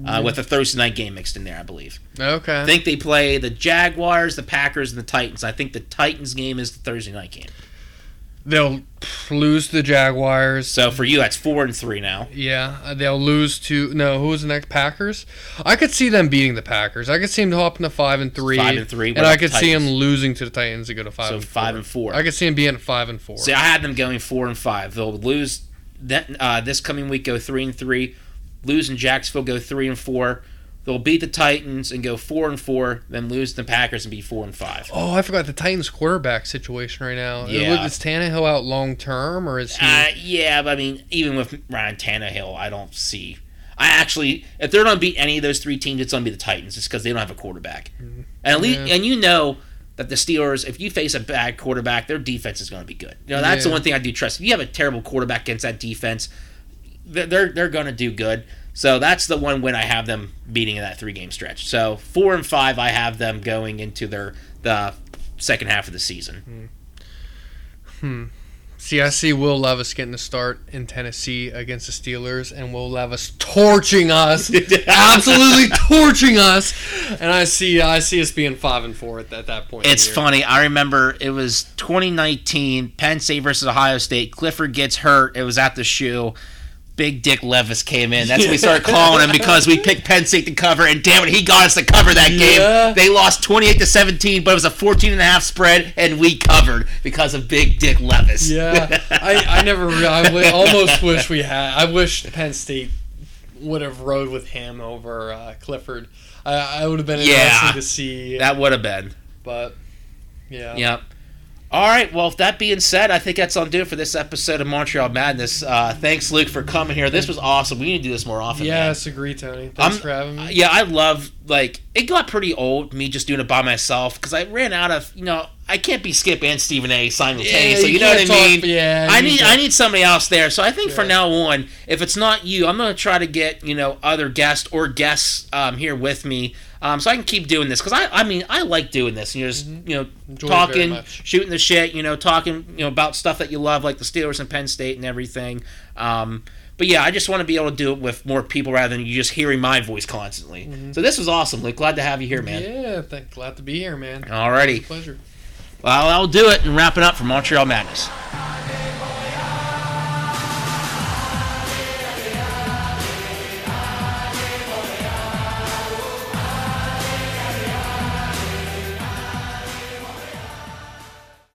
uh, with a Thursday night game mixed in there, I believe. okay. I think they play the Jaguars, the Packers, and the Titans. I think the Titans game is the Thursday night game. They'll lose to the Jaguars. So for you, that's four and three now. Yeah, uh, they'll lose to no. Who's the next Packers? I could see them beating the Packers. I could see them hopping to five and three. Five and three. And I could see them losing to the Titans to go to five. So and five four. and four. I could see them being at five and four. See, I had them going four and five. They'll lose that uh, this coming week. Go three and three. Lose in Jacksonville. Go three and four. they'll beat the Titans and go four and four, then lose to the Packers and be four and five. Oh, I forgot the Titans quarterback situation right now. Yeah. Is Tannehill out long term or is he? Uh, yeah, but I mean, even with Ryan Tannehill, I don't see. I actually, if they're going to beat any of those three teams, it's going to be the Titans, just because they don't have a quarterback. And at least, Yeah. and you know that the Steelers, if you face a bad quarterback, their defense is going to be good. You know, that's the one thing I do trust. If you have a terrible quarterback against that defense, they're they're, they're going to do good. So that's the one win I have them beating in that three game stretch. So four and five, I have them going into their the second half of the season. Hmm. See, I see Will Levis getting a start in Tennessee against the Steelers, and Will Levis torching us, [laughs] absolutely torching us. And I see, I see us being five and four at, at that point. It's funny. I remember it was 2019, Penn State versus Ohio State. Clifford gets hurt. It was at the shoe. Big Dick Levis came in. That's what we [laughs] started calling him because we picked Penn State to cover, and damn it, he got us to cover that Yeah. game. They lost 28 to 17, but it was a 14 and a half spread, and we covered because of Big Dick Levis. Yeah, I, I never, re- I w- almost wish we had. I wish Penn State would have rode with him over uh, Clifford. I, I would have been Yeah. interested to see, that would have been. but yeah, Yep. All right. Well, with that being said, I think that's on do it for this episode of Montreal Madness. Uh, thanks, Luke, for coming here. This was awesome. We need to do this more often. man. Yes, agree, Tony. Thanks I'm- for having me. Yeah, I love like it got pretty old me just doing it by myself because I ran out of you know I can't be Skip and Stephen A. simultaneously. you you, know what I talk- mean? yeah, I need can't. I need somebody else there. So I think from Yeah. now on, if it's not you, I'm gonna try to get you know other guests or guests um, here with me. Um, so I can keep doing this because I, I mean I like doing this. And you're just you know Mm-hmm. Enjoy talking, shooting the shit. You know, talking you know about stuff that you love, like the Steelers and Penn State and everything. Um, but yeah, I just want to be able to do it with more people rather than you just hearing my voice constantly. So this was awesome, Luke. Glad to have you here, man. Yeah, th- glad to be here, man. Alrighty. Pleasure. Well, I'll do it and wrap it up for Montreal Madness.